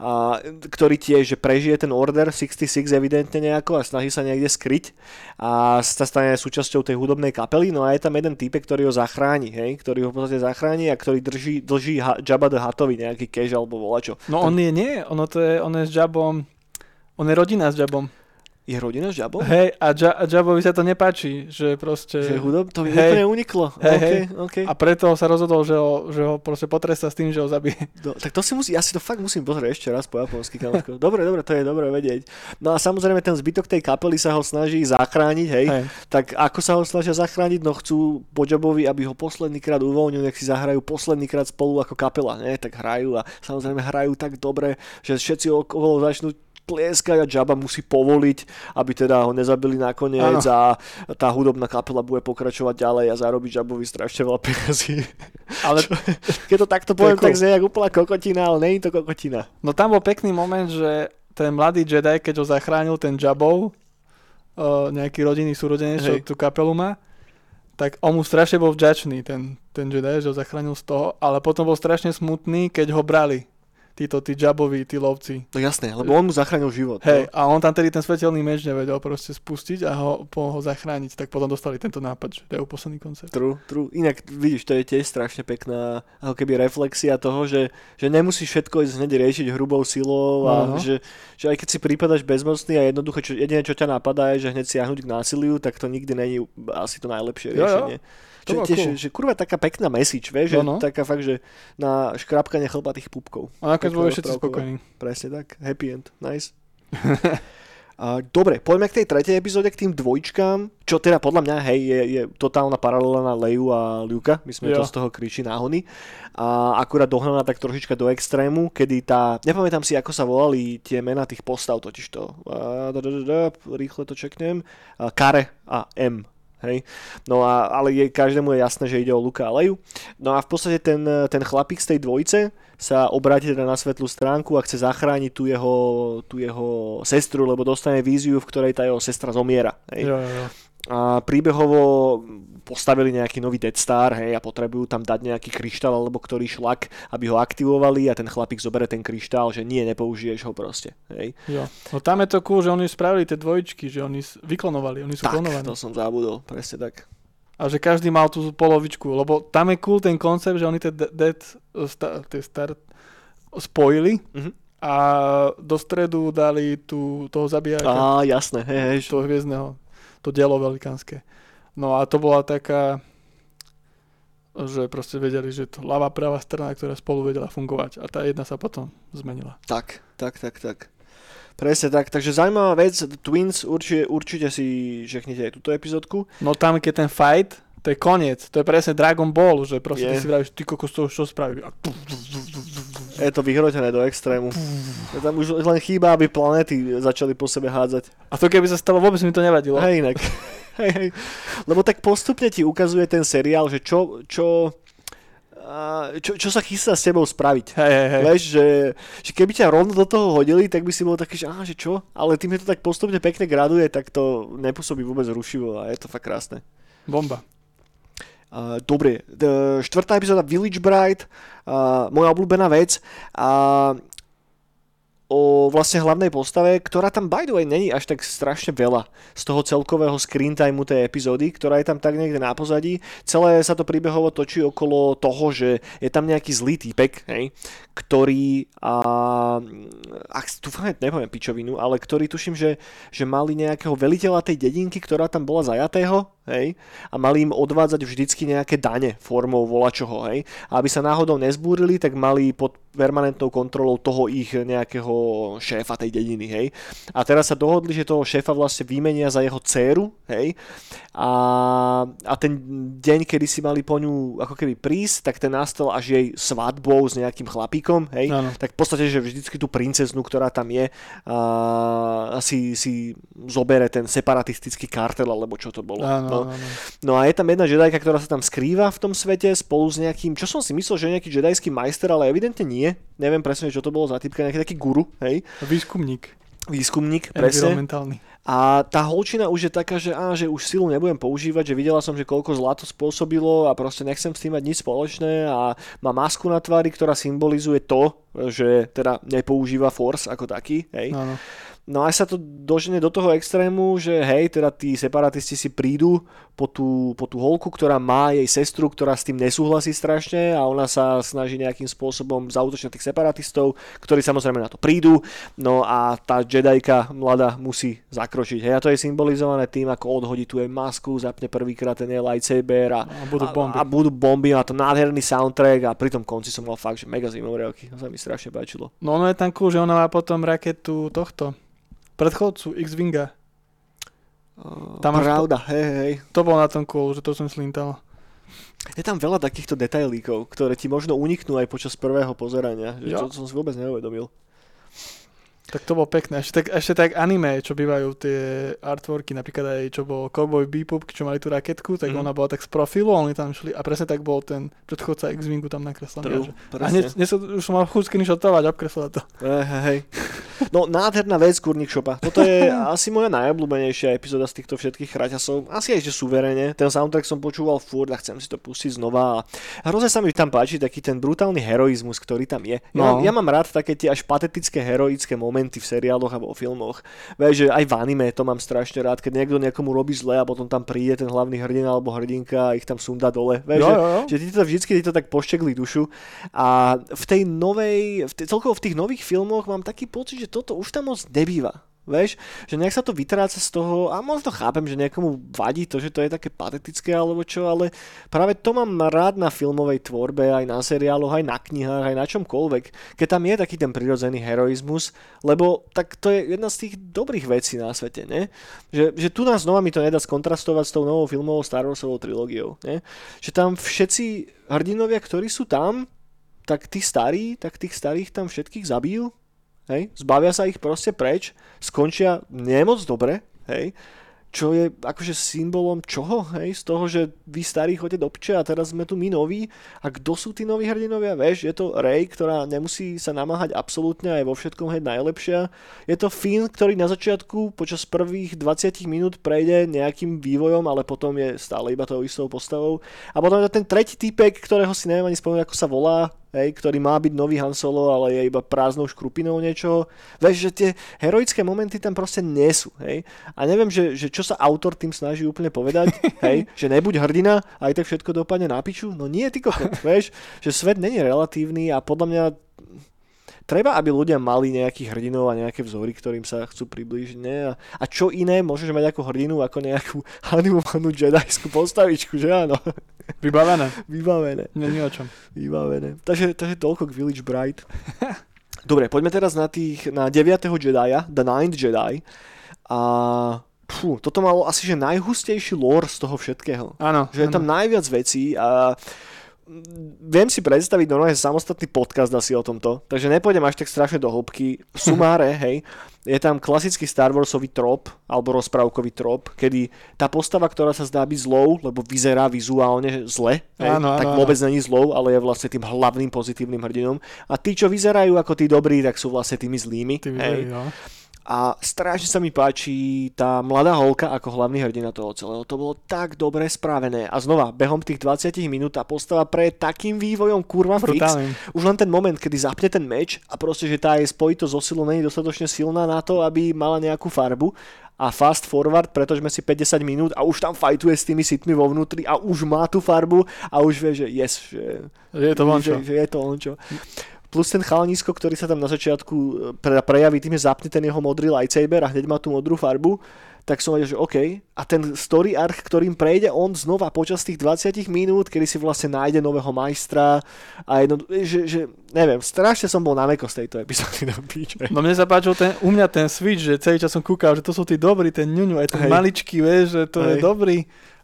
a, ktorý tiež že prežije ten Order 66 evidentne nejako a snaží sa niekde skryť a sa stane súčasťou tej hudobnej kapely, no a je tam jeden typek, ktorý ho zachráni, hej, ktorý ho v podstate zachráni a ktorý drží, drží ha, Jabba the Huttovi nejaký cash alebo volačo.
No on je, nie, ono to je, on je s Jabom, on je rodina s Jabom.
Je rodina s Jabbom?
Hej, a, ja, a Jabovi sa to nepáči, že proste...
Že hudob? To mi úplne uniklo.
Hej,
okay,
hej.
okay.
A preto sa rozhodol, že ho, že ho proste potrestá s tým, že ho zabije.
No, tak to si musí, ja si to fakt musím pozrieť ešte raz po japonsky, kamoško. Dobre, dobre, to je dobre vedieť. No a samozrejme ten zbytok tej kapely sa ho snaží zachrániť, hej.
Hej.
Tak ako sa ho snažia zachrániť? No chcú po Jobovi, aby ho posledný krát uvoľnil, nech si zahrajú posledný krát spolu ako kapela, ne? Tak hrajú a samozrejme hrajú tak dobre, že všetci okolo začnú tlieskať a Jabba musí povoliť, aby teda ho nezabili nakoniec a tá hudobná kapela bude pokračovať ďalej a zarobiť Jabbovi strašne veľa peniazí.
Ale
Keď to takto poviem,
cool.
tak znie jak úplná kokotina, ale nie je to kokotina.
no tam bol pekný moment, že ten mladý Jedi, keď ho zachránil ten Jabov, uh, nejaký rodinný súrodenec, čo tú kapelu má, tak on mu strašne bol vďačný, ten, ten Jedi, že ho zachránil z toho, ale potom bol strašne smutný, keď ho brali. Títo, tí Jaboví, tí lovci.
No jasné, lebo on mu zachránil život.
Hej,
No.
a on tam tedy ten svetelný meč nevedel proste spustiť a ho, po, ho zachrániť, tak potom dostali tento nápad, že je posledný koncert.
True, true. Inak vidíš, to je tiež strašne pekná ako keby reflexia toho, že, že nemusíš všetko ísť hneď riešiť hrubou silou a
Aha.
že, že aj keď si prípadaš bezmocný a jednoducho čo, jediné, čo ťa napadá je, že hneď siahnuť k násiliu, tak to nikdy není asi to najlepšie
Jo, jo. To
je tiež,
cool.
že kurva taká pekná message, vieš, že
No, no.
taká fakt, že na škrapkanie chlpatých púbkov.
A nakoniec boli všetci spokojní.
Presne tak, happy end, nice. Uh, dobre, poďme k tej tretej epizóde, k tým dvojčkám, čo teda podľa mňa, hej, je, je totálna paralela na Leju a Luka, my sme
Jo.
to z toho kriči náhony. A akurát dohnaná tak trošička do extrému, kedy tá, nepamätám si, ako sa volali tie mená tých postav totižto. Uh, da, da, da, da, rýchle to čeknem. Uh, Kare a M. Hej. No a, ale je, každému je jasné, že ide o Luka a Leju. No a v podstate ten, ten chlapík z tej dvojice sa obráti teda na svetlú stránku a chce zachrániť tú jeho, tú jeho sestru, lebo dostane víziu, v ktorej tá jeho sestra zomiera. Hej.
Jo, jo, jo.
A príbehovo postavili nejaký nový Dead Star hej, a potrebujú tam dať nejaký kryštál alebo ktorý šlak, aby ho aktivovali a ten chlapík zobere ten kryštál, že nie, nepoužiješ ho proste. Hej.
jo. No tam je to cool, že oni spravili tie dvojičky, že oni vyklonovali, oni sú
Tak,
klonovaní.
to som zabudol, presne tak.
A že každý mal tú polovičku, lebo tam je cool ten koncept, že oni tie de- dead, sta- tie start spojili
Mhm.
a do stredu dali tú, toho zabijáka,
Á, jasné, hej, hej.
toho hviezdneho, to dielo velikánske. No a to bola taká, že proste vedeli, že to ľavá pravá strana, ktorá spolu vedela fungovať a tá jedna sa potom zmenila.
Tak, tak, tak, tak. Presne tak, takže zaujímavá vec, Twins, určite, určite si žeknite aj túto epizódku.
No tam, keď ten fight, to je koniec, to je presne Dragon Ball, že proste
Je.
ty si vravíš, ty kokos to čo spravili. A
Je to vyhrotené do extrému. Tam už len chýba, aby planéty začali po sebe hádzať.
A to keby sa stalo, vôbec mi to nevadilo.
Hej, inak. hej, hej. Lebo tak postupne ti ukazuje ten seriál, že čo, čo, čo, čo sa chystá s tebou spraviť.
Hej, hej, hej.
Vieš, že, že keby ťa rovno do toho hodili, tak by si bol taký, že, á, že čo? Ale tým, že to tak postupne pekne graduje, tak to nepôsobí vôbec rušivo a je to fakt krásne.
Bomba.
Uh, dobre, štvrtá epizóda Village Bride, uh, moja obľúbená vec. A o vlastne hlavnej postave, ktorá tam by the way není až tak strašne veľa z toho celkového screen timeu tej epizódy, ktorá je tam tak niekde na pozadí. Celé sa to príbehovo točí okolo toho, že je tam nejaký zlý týpek, hej, ktorý, a, ak dúfam, nepoviem pičovinu, ale ktorý tuším, že, že mali nejakého veliteľa tej dedinky, ktorá tam bola zajatého, hej, a mali im odvádzať vždycky nejaké dane formou volačoho, hej. A aby sa náhodou nezbúrili, tak mali pod permanentnou kontrolou toho ich nejakého šéfa tej dediny, hej. A teraz sa dohodli, že toho šéfa vlastne vymenia za jeho dceru, hej. A, a ten deň, kedy si mali po ňu ako keby prísť, tak ten nastal až jej svadbou s nejakým chlapíkom, hej.
Áno.
Tak v podstate, že vždycky tú princeznu, ktorá tam je, a, si, si zobere ten separatistický kartel, alebo čo to bolo.
Áno,
no.
áno.
No a je tam jedna Jedajka, ktorá sa tam skrýva v tom svete spolu s nejakým, čo som si myslel, že je nejaký jedajský majster, ale evidentne nie. Neviem presne, čo to bolo za typka, nejaký taký guru, hej,
Výskumník.
Výskumník, presne. A tá holčina už je taká, že, á, že už silu nebudem používať, že videla som, že koľko zlato spôsobilo a proste nechcem s tým mať nič spoločné a má masku na tvári, ktorá symbolizuje to, že teda nepoužíva force ako taký, hej.
Áno.
No až sa to dožene do toho extrému, že hej, teda tí separatisti si prídu po tú, po tú holku, ktorá má jej sestru, ktorá s tým nesúhlasí strašne a ona sa snaží nejakým spôsobom zautočiť na tých separatistov, ktorí samozrejme na to prídu. No a tá Jedajka mladá musí zakročiť. Hej, a to je symbolizované tým, ako odhodí tú jej masku, zapne prvýkrát ten jej lightsaber a,
A budú bomby.
a, a budú bomby, má to nádherný soundtrack a pri tom konci som mal fakt, že mega zimomriavky. To sa mi strašne páčilo.
No ono je tam cool, že ona má potom raketu tohto, predchodcu X-Winga. Tam máš
Pravda, hej, hej.
To bolo na tom cool, že to som slintal.
Je tam veľa takýchto detailíkov, ktoré ti možno uniknú aj počas prvého pozerania. Že
Jo.
to som si vôbec neuvedomil.
Tak to bolo pekné. Ešte tak, ešte tak anime, čo bývajú tie artworky, napríklad aj čo bol Cowboy Bebop, čo mali tú raketku, tak
Mhm.
ona bola tak z profilu oni tam šli a presne tak bol ten predchodca X-Wingu tam nakreslený.
True,
že- A hneď som, už som mal chuť screenshotovať, obkreslať to.
Eh, hej. No, nádherná vec, Kurník Šopa. Toto je asi moja najobľúbenejšia epizóda z týchto všetkých chraťasov. Asi aj, že suverene. Ten soundtrack som počúval furt a chcem si to pustiť znova. A hrozne sa mi tam páči taký ten brutálny heroizmus, ktorý tam je. Ja,
No.
ja mám rád také tie až patetické heroické momenty v seriáloch a vo filmoch. Vieš, že aj v anime to mám strašne rád, keď niekto niekomu robí zle a potom tam príde ten hlavný hrdina alebo hrdinka a ich tam sundá dole. Vieš,
Jo,
že,
jo, jo.
že ti to vždycky ti to tak poštekli dušu. A v tej novej, v tej, celkovo v tých nových filmoch mám taký pocit, že toto už tam moc nebýva. Vieš, že nejak sa to vytráca z toho a možno chápem, že niekomu vadí to, že to je také patetické alebo čo, ale práve to mám rád na filmovej tvorbe, aj na seriáloch, aj na knihách, aj na čomkoľvek, keď tam je taký ten prirodzený heroizmus, lebo tak to je jedna z tých dobrých vecí na svete, ne? Že, že tu nás znova mi to nedá skontrastovať s tou novou filmovou Star Warsovou trilógiou, ne? Že tam všetci hrdinovia, ktorí sú tam, tak tí starí, tak tých starých tam všetkých zabijú hej, zbavia sa ich proste preč, skončia nemoc dobre, hej, čo je akože symbolom čoho, hej, z toho, že vy starí chodíte do pče a teraz sme tu my noví. A kto sú tí noví hrdinovia, vieš, je to Rey, ktorá nemusí sa namáhať absolútne aj vo všetkom hneď najlepšia, je to Finn, ktorý na začiatku počas prvých 20 minút prejde nejakým vývojom, ale potom je stále iba tou istou postavou. A potom je to ten tretí typek, ktorého si neviem ani spomenúť, ako sa volá, hej, ktorý má byť nový Han Solo, ale je iba prázdnou škrupinou niečoho. Vieš, že tie heroické momenty tam proste nie sú. Hej. A neviem, že, že čo sa autor tým snaží úplne povedať, hej, že nebuď hrdina, aj tak všetko dopadne na piču. No nie, ty kokot, vieš, že svet není relatívny a podľa mňa treba, aby ľudia mali nejakých hrdinov a nejaké vzory, ktorým sa chcú priblížiť. Ne? A, a čo iné môžeš mať ako hrdinu, ako nejakú animovanú jedajskú postavičku, že áno?
Vybavené.
Vybavené.
Není o čom.
Vybavené. Takže, takže toľko k Village Bright. Dobre, poďme teraz na, tých, na 9. Jedi, The Ninth Jedi. A Fú, toto malo asi že najhustejší lore z toho všetkého.
Áno.
Že je tam najviac vecí a viem si predstaviť normálne samostatný podcast asi o tomto, takže nepôjdem až tak strašne do hĺbky. V sumáre, hej, je tam klasický Star Warsový trop, alebo rozprávkový trop, kedy tá postava, ktorá sa zdá byť zlou, lebo vyzerá vizuálne zle, hej,
Áno,
tak
áno.
vôbec není zlou, ale je vlastne tým hlavným pozitívnym hrdinom. A tí, čo vyzerajú ako tí dobrí, tak sú vlastne tými zlými.
Ty
hej.
no.
A strašne sa mi páči tá mladá holka ako hlavný hrdina toho celého. To bolo tak dobre spravené. A znova, behom tých 20 minút tá postava pre takým vývojom kurva fix. Už len ten moment, kedy zapne ten meč a proste, že tá jej spojitosť so silou není dostatočne silná na to, aby mala nejakú farbu a fast forward, pretože sme si 50 minút a už tam fajtuje s tými sitmi vo vnútri a už má tú farbu a už vie, že yes, že,
Je to vončo.
že, že je to ončo. Plus ten chalanisko, ktorý sa tam na začiatku e, pre, prejaví tým, že zapne ten jeho modrý lightsaber a hneď má tú modrú farbu, tak som vedel, že OK. A ten story arc, ktorým prejde on znova počas tých 20 minút, kedy si vlastne nájde nového majstra a jedno, že, že neviem, strašne som bol na meko z tejto epizódy do píče.
No mne sa páčil ten, u mňa ten switch, že celý čas som kúkal, že to sú tí dobrí, ten ňuňu, aj ten
Hej.
maličký, vieš, že to je
Hej.
dobrý.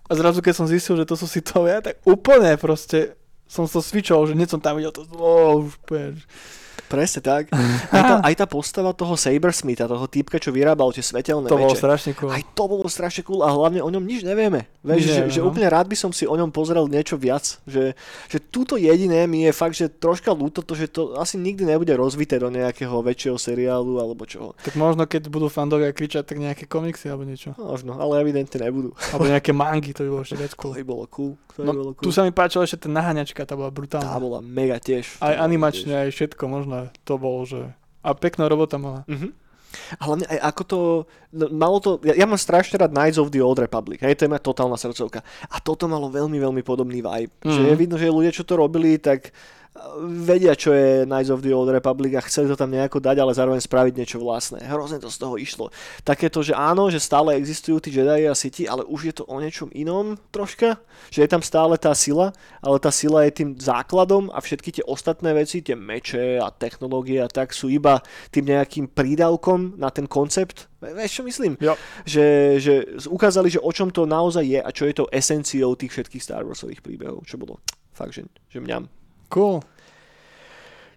A zrazu keď som zistil, že to sú si to, ja tak úplne proste som to switchol, že hneď som tam videl to, oh, už úplne,
Presne tak. Aj tá, aj tá postava toho Sabersmitha, toho týpka, čo vyrábal tie svetelné
to bolo
meče.
strašne cool.
Aj to bolo strašne cool a hlavne o ňom nič nevieme. Vieš, že, že
no.
úplne rád by som si o ňom pozrel niečo viac. Že, že túto jediné mi je fakt, že troška ľúto to, že to asi nikdy nebude rozvité do nejakého väčšieho seriálu alebo čoho.
Tak možno keď budú fandovia kričať, tak nejaké komiksy alebo niečo.
Možno, ale evidentne nebudú.
Alebo nejaké mangy, to by bolo ešte viac
To
cool.
by bolo cool. To by
No,
bolo cool.
tu sa mi páčila ešte tá naháňačka, tá bola
Tá
brutálna.
bola mega tiež.
Aj
Tá
animačne,
tiež.
aj všetko možno, to bolo, že... A pekná robota mala.
Mhm. A hlavne aj ako to, no, malo to, ja, ja mám strašne rád Knights of the Old Republic, hej, to je moja totálna srdcovka. A toto malo veľmi, veľmi podobný vibe. Mm. Že
Mhm.
je vidno, že ľudia, čo to robili, tak vedia, čo je Knights of the Old Republic a chceli to tam nejako dať, ale zároveň spraviť niečo vlastné. Hrozne to z toho išlo. Takéto, že áno, že stále existujú tí Jedi a Sith, ale už je to o niečom inom troška. Že je tam stále tá sila, ale tá sila je tým základom a všetky tie ostatné veci, tie meče a technológie a tak sú iba tým nejakým prídavkom na ten koncept. Vieš, čo myslím?
Jo.
Že, že ukázali, že o čom to naozaj je a čo je to esenciou tých všetkých Star Warsových príbehov, čo bolo fakt, že, že mňam.
Cool.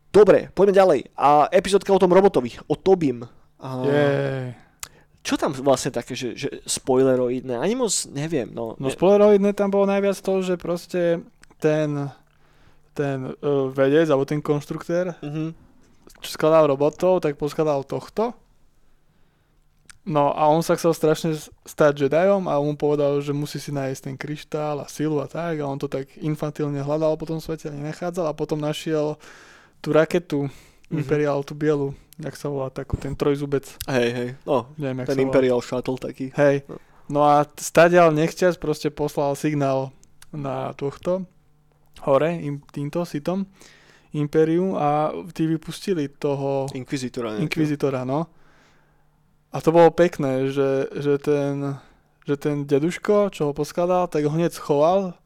Dobre, poďme ďalej. A epizódka o tom robotovi, o Tobim. A
Jej.
čo tam vlastne také, že, že spoileroidné? Ani moc neviem. No,
No spoileroidné tam bolo najviac to, že proste ten ten uh, vedec, alebo ten konštruktér,
Mhm.
čo skladal robotov, tak poskladal tohto. No a on sa chcel strašne stať Jedajom a on mu povedal, že musí si nájsť ten kryštál a silu a tak a on to tak infantilne hľadal po tom svete a nenachádzal a potom našiel tú raketu
Mhm.
Imperial, tú bielu, jak sa volá, takú, ten trojzubec,
Hej, hej. No,
neviem,
ten. Imperial Shuttle taký.
Hej. No a t- stadiaľ nechťac proste poslal signál na tohto hore, im, týmto sitom Imperium a tí vypustili toho
Inquisitora. nejakého.
Inquisitora, no. A to bolo pekné, že, že, ten, že ten deduško, čo ho poskladal, tak ho hneď schoval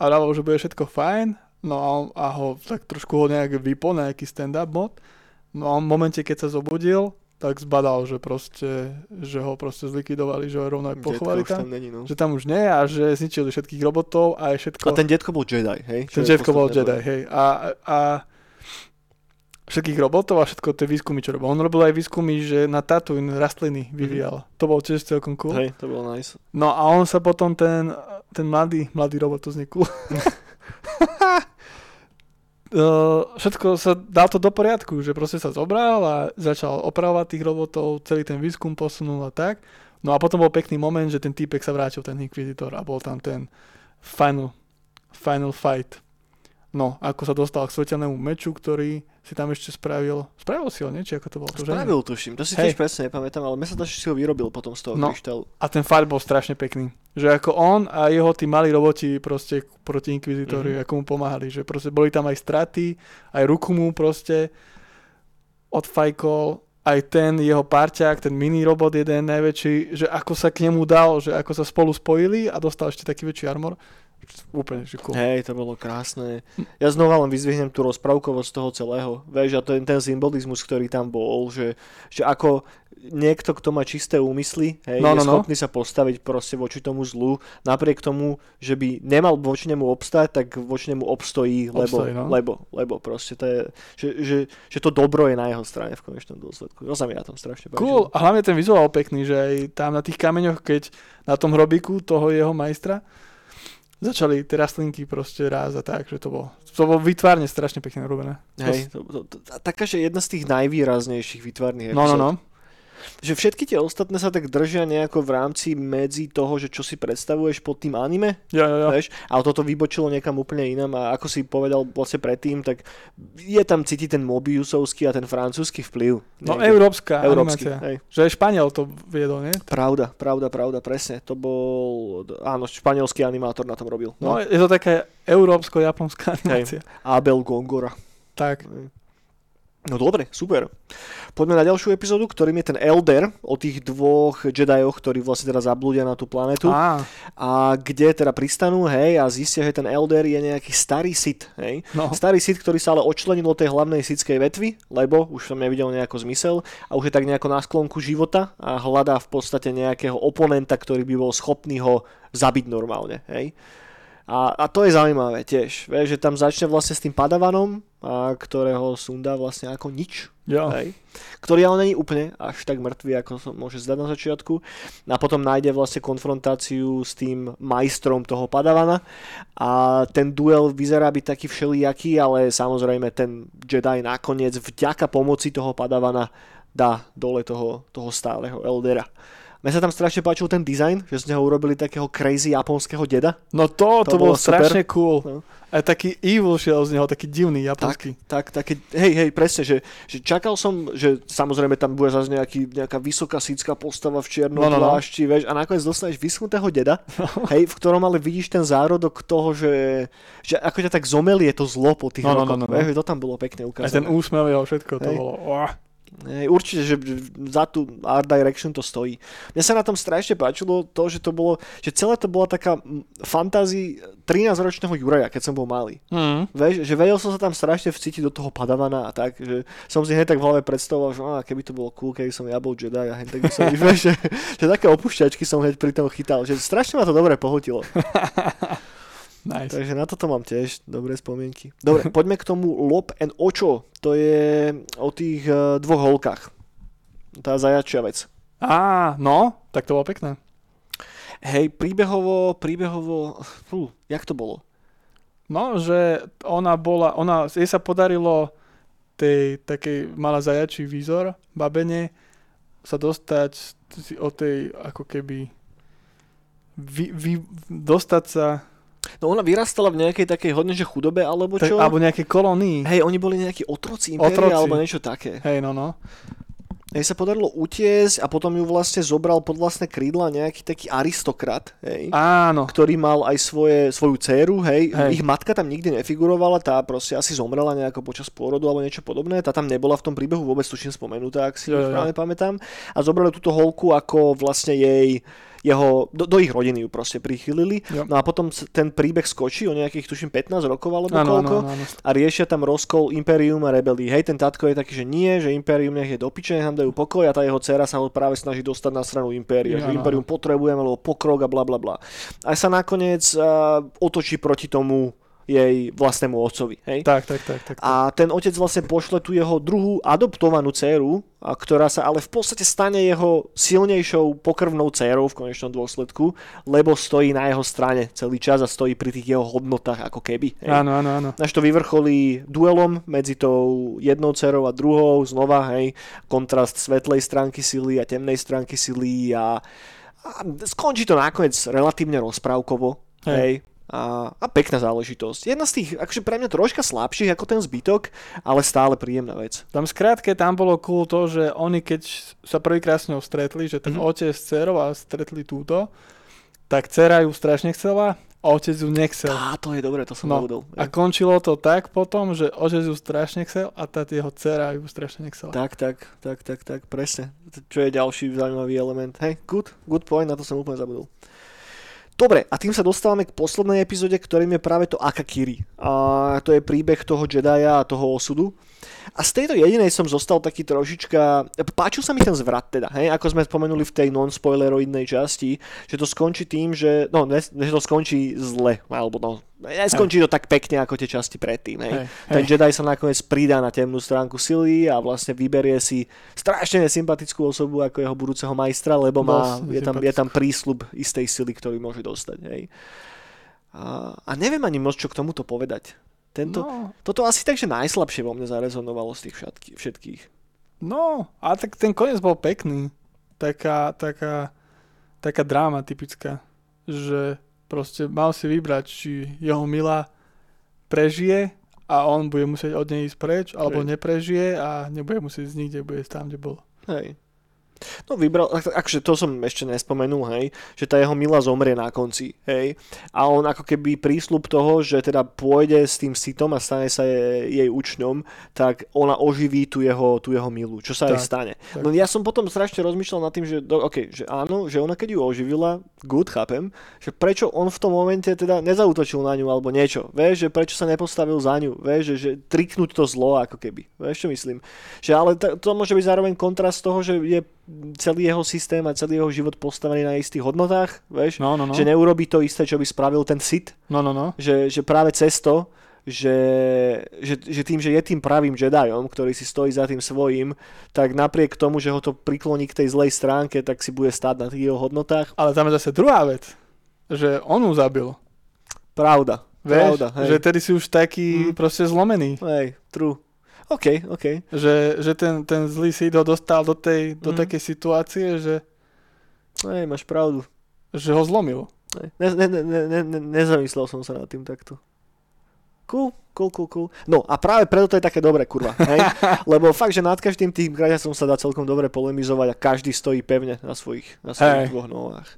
a dával, že bude všetko fajn. No a, on, a ho tak trošku ho nejak vypo, nejaký stand-up mod. No a v momente, keď sa zobudil, tak zbadal, že proste, že ho proste zlikvidovali, že ho rovno aj pochovali
Detko
tam.
tam není, no.
Že tam už nie a že zničili všetkých robotov a aj všetko.
A ten detko bol Jedi, hej?
Ten Jetko bol Jedi, hej. A, a všetkých robotov a všetko tie výskumy, čo robil. On robil aj výskumy, že na Tatooine rastliny vyvíjal. To bolo tiež celkom cool.
Hej, to bolo nice.
No a on sa potom ten, ten mladý, mladý robot to vznikol. Uh, všetko sa dal to do poriadku, že proste sa zobral a začal opravovať tých robotov, celý ten výskum posunul a tak. No a potom bol pekný moment, že ten týpek sa vrátil, ten Inquisitor a bol tam ten final, final fight. No, ako sa dostal k svetelnému meču, ktorý si tam ešte spravil. Spravil si ho, nie? Či ako to bolo? To, že?
Spravil tuším, to si
Hej.
tiež presne nepamätám, ale mne sa to, že si ho vyrobil potom z toho
No.
kryštálu.
A ten fight bol strašne pekný. Že ako on a jeho tí malí roboti proste proti Inquisitori,
Mhm.
ako mu pomáhali. Že proste boli tam aj straty, aj ruku mu proste odfajkol, aj ten jeho parťák, ten mini robot jeden najväčší, že ako sa k nemu dal, že ako sa spolu spojili a dostal ešte taký väčší armor. Úplne, že cool.
Hej, to bolo krásne. Ja znova len vyzvihnem tú rozprávkovosť toho celého. Vieš, a ten, ten symbolizmus, ktorý tam bol, že, že ako niekto, kto má čisté úmysly, hej,
No,
je
no, no.
schopný sa postaviť proste voči tomu zlu, napriek tomu, že by nemal voči nemu obstať, tak voči nemu obstojí, lebo,
Obstojí, no.
lebo, lebo proste to je, že, že, že to dobro je na jeho strane v konečnom dôsledku. To sa mi na tom strašne páči.
Cool. A hlavne ten vizuál pekný, že aj tam na tých kameňoch, keď na tom hrobiku toho jeho majstra, začali tie rastlinky proste rásť a tak, že to bolo, to bolo vytvárne strašne pekne robené.
Hej, to, to, to, taká, že jedna z tých najvýraznejších vytvarných
No, no,
epizód.
no.
Že všetky tie ostatné sa tak držia nejako v rámci medzi toho, že čo si predstavuješ pod tým anime,
Jo, jo, jo.
vieš, ale toto vybočilo niekam úplne inam a ako si povedal vlastne predtým, tak je tam cítiť ten Mobiusovský a ten francúzsky vplyv.
No
Niekde.
európska
Európsky,
animácia.
hej.
Že Španiel to viedol, nie?
Pravda, pravda, pravda, presne. To bol, áno, španielský animátor na tom robil.
No,
No.
je to taká európsko-japonská animácia.
Abel Gongora.
Tak.
No dobre, super. Poďme na ďalšiu epizódu, ktorým je ten Elder o tých dvoch Jedioch, ktorí vlastne teda zablúdia na tú planetu.
Á,
a kde teda pristanú, hej, a zistia, že ten Elder je nejaký starý Sith, hej.
no.
Starý Sith, ktorý sa ale odčlenil od tej hlavnej sithskej vetvy, lebo už som nevidel nejako zmysel a už je tak nejako na sklonku života a hľadá v podstate nejakého oponenta, ktorý by bol schopný ho zabiť normálne, hej. A, a to je zaujímavé tiež, vieš, že tam začne vlastne s tým padavanom, a ktorého sundá vlastne ako nič,
Jo.
hej, ktorý ale není úplne až tak mŕtvý, ako sa môže zdať na začiatku. A potom nájde vlastne konfrontáciu s tým majstrom toho padavana a ten duel vyzerá byť taký všelijaký, ale samozrejme ten Jedi nakoniec vďaka pomoci toho padavana dá dole toho, toho stáleho Eldera. Mne sa tam strašne páčil ten dizajn, že z neho urobili takého crazy japonského deda.
No to,
To
to, to bolo
bolo super.
strašne cool.
No.
Aj taký evil šiel z neho, taký divný
Tak,
japonský.
tak, také, hej, hej, presne, že, že čakal som, že samozrejme tam bude zase nejaký, nejaká vysoká sícka postava v čiernom
No, no, no.
vieš, a nakoniec dostaneš vyschnutého deda, hej, v ktorom ale vidíš ten zárodok toho, že, že ako ťa tak zomelie to zlo po tých
No, no,
rokoch,
no, no, no.
vieš, to tam bolo pekne ukázané.
ten úsmev jeho, všetko to
Hej.
bolo. Oh.
Hej, určite, že za tú art direction to stojí. Mne sa na tom strašne páčilo to, že to bolo, že celé to bola taká fantázii 13-ročného Juraja, keď som bol malý.
Mm.
Vieš, že vedel som sa tam strašne vcítiť do toho padavana a tak, že som si hneď tak v hlave predstavoval, že á, keby to bolo cool, keby som ja bol Jedi a hneď tak by som, vieš, že, že také opušťačky som hneď pri tom chytal, že strašne ma to dobre pohotilo.
Nice.
Takže na toto mám tiež dobré spomienky. Dobre, poďme k tomu Lob and Ocho, to je o tých uh, dvoch holkách. Tá zajačia vec.
Á, no, tak to bolo pekné.
Hej, príbehovo, príbehovo, fú, jak to bolo?
No, že ona bola, ona, jej sa podarilo tej takej, mala zajačí výzor, babene, sa dostať od tej, ako keby, vy, vy, dostať sa,
No ona vyrastala v nejakej takej hodne, že chudobe, alebo
tak,
čo?
alebo nejaké kolónii.
Hej, oni boli nejakí otroci impéria,
Otroci.
alebo niečo také.
Hej, no, no.
jej sa podarilo utiesť a potom ju vlastne zobral pod vlastné krídla nejaký taký aristokrat, hej,
Áno.
ktorý mal aj svoje, svoju dceru, hej.
Hej.
Ich matka tam nikdy nefigurovala, tá proste asi zomrela nejako počas pôrodu alebo niečo podobné, tá tam nebola v tom príbehu vôbec tuším spomenutá, ak si
jo.
správne pamätám. A zobrali túto holku ako vlastne jej jeho, do, do ich rodiny ju proste prichylili.
Jo.
No a potom ten príbeh skočí o nejakých, tuším, 15 rokov alebo
Áno,
koľko
áno, áno.
a riešia tam rozkol Imperium a rebelí. Hej, ten tatko je taký, že nie, že Imperium nech je do piče, nech nám dajú pokoj a tá jeho dcera sa ho práve snaží dostať na stranu Impéria. Že Imperium potrebujeme, lebo pokrok a bla bla bla. A sa nakoniec uh, otočí proti tomu jej vlastnému otcovi. Hej?
Tak, tak, tak, tak. tak.
A ten otec vlastne pošle tu jeho druhú adoptovanú dceru, a ktorá sa ale v podstate stane jeho silnejšou pokrvnou dcerou v konečnom dôsledku, lebo stojí na jeho strane celý čas a stojí pri tých jeho hodnotách ako keby. Hej.
Áno, áno, áno.
Až to vyvrcholí duelom medzi tou jednou dcerou a druhou, znova, hej, kontrast svetlej stránky sily a temnej stránky sily a, a skončí to nakoniec relatívne rozprávkovo, hej.
Hej.
A, a pekná záležitosť. Jedna z tých, akože pre mňa troška slabších ako ten zbytok, ale stále príjemná vec.
Tam skrátke tam bolo cool to, že oni keď sa prvýkrát s ňou stretli, že ten
Mhm.
mm-hmm. otec s dcerou a stretli túto, tak dcera ju strašne chcela a otec ju nechcel.
Á, to je dobré, to som
No,
zabudol.
A končilo to tak potom, že otec ju strašne chcel a tá jeho dcera ju strašne nechcela.
Tak, tak, tak, tak, tak, presne. Čo je ďalší zaujímavý element. Hej, good, good point, na to som úplne zabudol. Dobre, a tým sa dostávame k poslednej epizóde, ktorým je práve to Akakiri. A to je príbeh toho Jedaja a toho osudu. A z tejto jedinej som zostal taký trošička... Páčil sa mi ten zvrat teda, hej? Ako sme spomenuli v tej non-spoileroidnej časti, že to skončí tým, že... No, ne, že to skončí zle, alebo no... Neskončí to tak pekne ako tie časti predtým, hej?
Hej,
Ten
hej.
Jedi sa nakoniec pridá na temnú stránku sily a vlastne vyberie si strašne nesympatickú osobu ako jeho budúceho majstra, lebo má, je, tam, je tam prísľub istej sily, ktorý môže dostať. Hej. A, a neviem ani moc, čo k tomuto povedať. Tento,
No,
Toto asi tak, že najslabšie vo mne zarezonovalo z tých všetky, všetkých.
no, a tak ten koniec bol pekný. Taká, taká, taká dráma typická, že proste mal si vybrať, či jeho milá prežije a on bude musieť od nej ísť preč, alebo neprežije a nebude musieť ísť nikde, bude tam, kde bol.
Hej. No vybral, ak- akože to som ešte nespomenul, hej, že tá jeho mila zomrie na konci, hej. A on ako keby prísľub toho, že teda pôjde s tým sitom a stane sa jej, jej učňom, tak ona oživí tú jeho, tú jeho milu, čo sa aj
Tak,
stane.
tak.
No ja som potom strašne rozmýšľal nad tým, že, do, okay, že áno, že ona keď ju oživila, good, chápem, že prečo on v tom momente teda nezautočil na ňu alebo niečo, vieš, že prečo sa nepostavil za ňu, vieš, že, že triknúť to zlo ako keby, vieš čo myslím. Že ale to, to môže byť zároveň kontrast toho, že je celý jeho systém a celý jeho život postavený na istých hodnotách, vieš,
No, no, no.
že neurobí to isté, čo by spravil ten Sith,
No, no, no.
že, že práve cez to, že, že, že tým, že je tým pravým Jedajom, ktorý si stojí za tým svojím, tak napriek tomu, že ho to prikloní k tej zlej stránke, tak si bude stáť na tých jeho hodnotách.
Ale tam je zase druhá vec, že on ju zabil.
Pravda.
Vieš,
Pravda, hej.
že tedy si už taký
Mm.
proste zlomený.
Hej, true. OK, OK.
Že, že ten, ten zlý Sid ho dostal do, tej, do
Mhm.
takej situácie, že,
Hej, máš pravdu.
že ho zlomil.
Hej. Ne, ne, ne, ne, ne, ne, nezamyslel som sa nad tým takto. Cool, cool, cool, cool. No a práve preto to je také dobré, kurva. Hej? Lebo fakt, že nad každým tým kraťasom sa dá celkom dobre polemizovať a každý stojí pevne na svojich, na svojich
Hej.
dvoch nohách.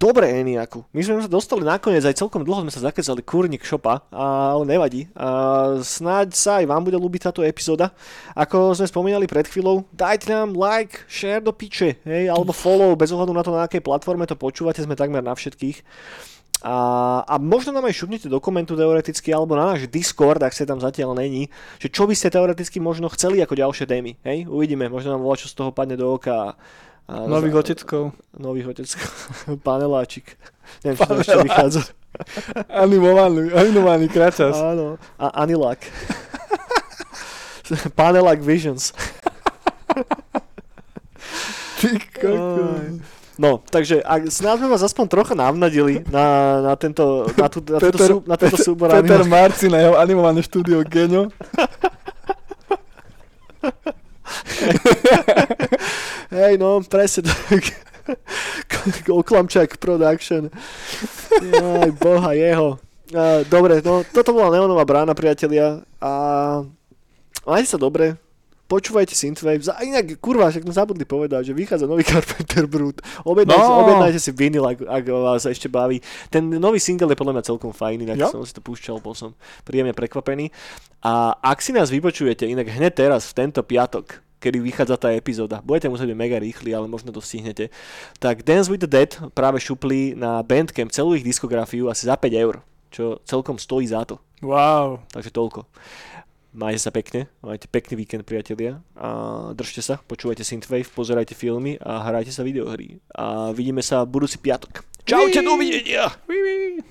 Dobre, Eniaku. My sme sa dostali nakoniec, aj celkom dlho sme sa zakecali kurník šopa, ale nevadí. A snáď sa aj vám bude ľúbiť táto epizóda. Ako sme spomínali pred chvíľou, dajte nám like, share do piče, hej, alebo follow, bez ohľadu na to, na akej platforme to počúvate, sme takmer na všetkých. A, a možno nám aj šupnite do komentu teoreticky, alebo na náš Discord, ak sa tam zatiaľ není, že čo by ste teoreticky možno chceli ako ďalšie témy. Hej? Uvidíme, možno nám volá, čo z toho padne do oka. A,
Nových oteckov.
Nových oteckov. Paneláčik. Neviem, či to ešte vychádza.
Animovaný, animovaný kračas.
Áno. A Anilak. Panelak Visions.
Ty kokos.
No, takže ak, snáď sme vás aspoň trocha navnadili na, na, tento, na, tú, na,
Peter-
sú, na tento súbor
Peter
animácií.
Marci na jeho animované štúdio Genio.
Hej, no, presne tak. Oklamčak Production. Aj boha jeho. Dobre, no, toto bola Neonová brána, priatelia. A majte sa dobre. Počúvajte Synthwave. A inak, kurva, však sme zabudli povedať, že vychádza nový Carpenter Brut. Objednajte,
No.
objednajte si vinyl, ak, ak vás ešte baví. Ten nový single je podľa mňa celkom fajný,
Jo.
som si to púšťal, bol som príjemne prekvapený. A ak si nás vypočujete, inak hneď teraz, v tento piatok, kedy vychádza tá epizóda. Budete musieť byť mega rýchli, ale možno to stihnete. Tak Dance with the Dead práve šupli na Bandcamp celú ich diskografiu asi za 5 eur, čo celkom stojí za to.
Wow.
Takže toľko. Majte sa pekne, majte pekný víkend, priatelia. A držte sa, počúvajte Synthwave, pozerajte filmy a hrajte sa videohry. A vidíme sa budúci piatok. Čaute, dovidenia!
Wee.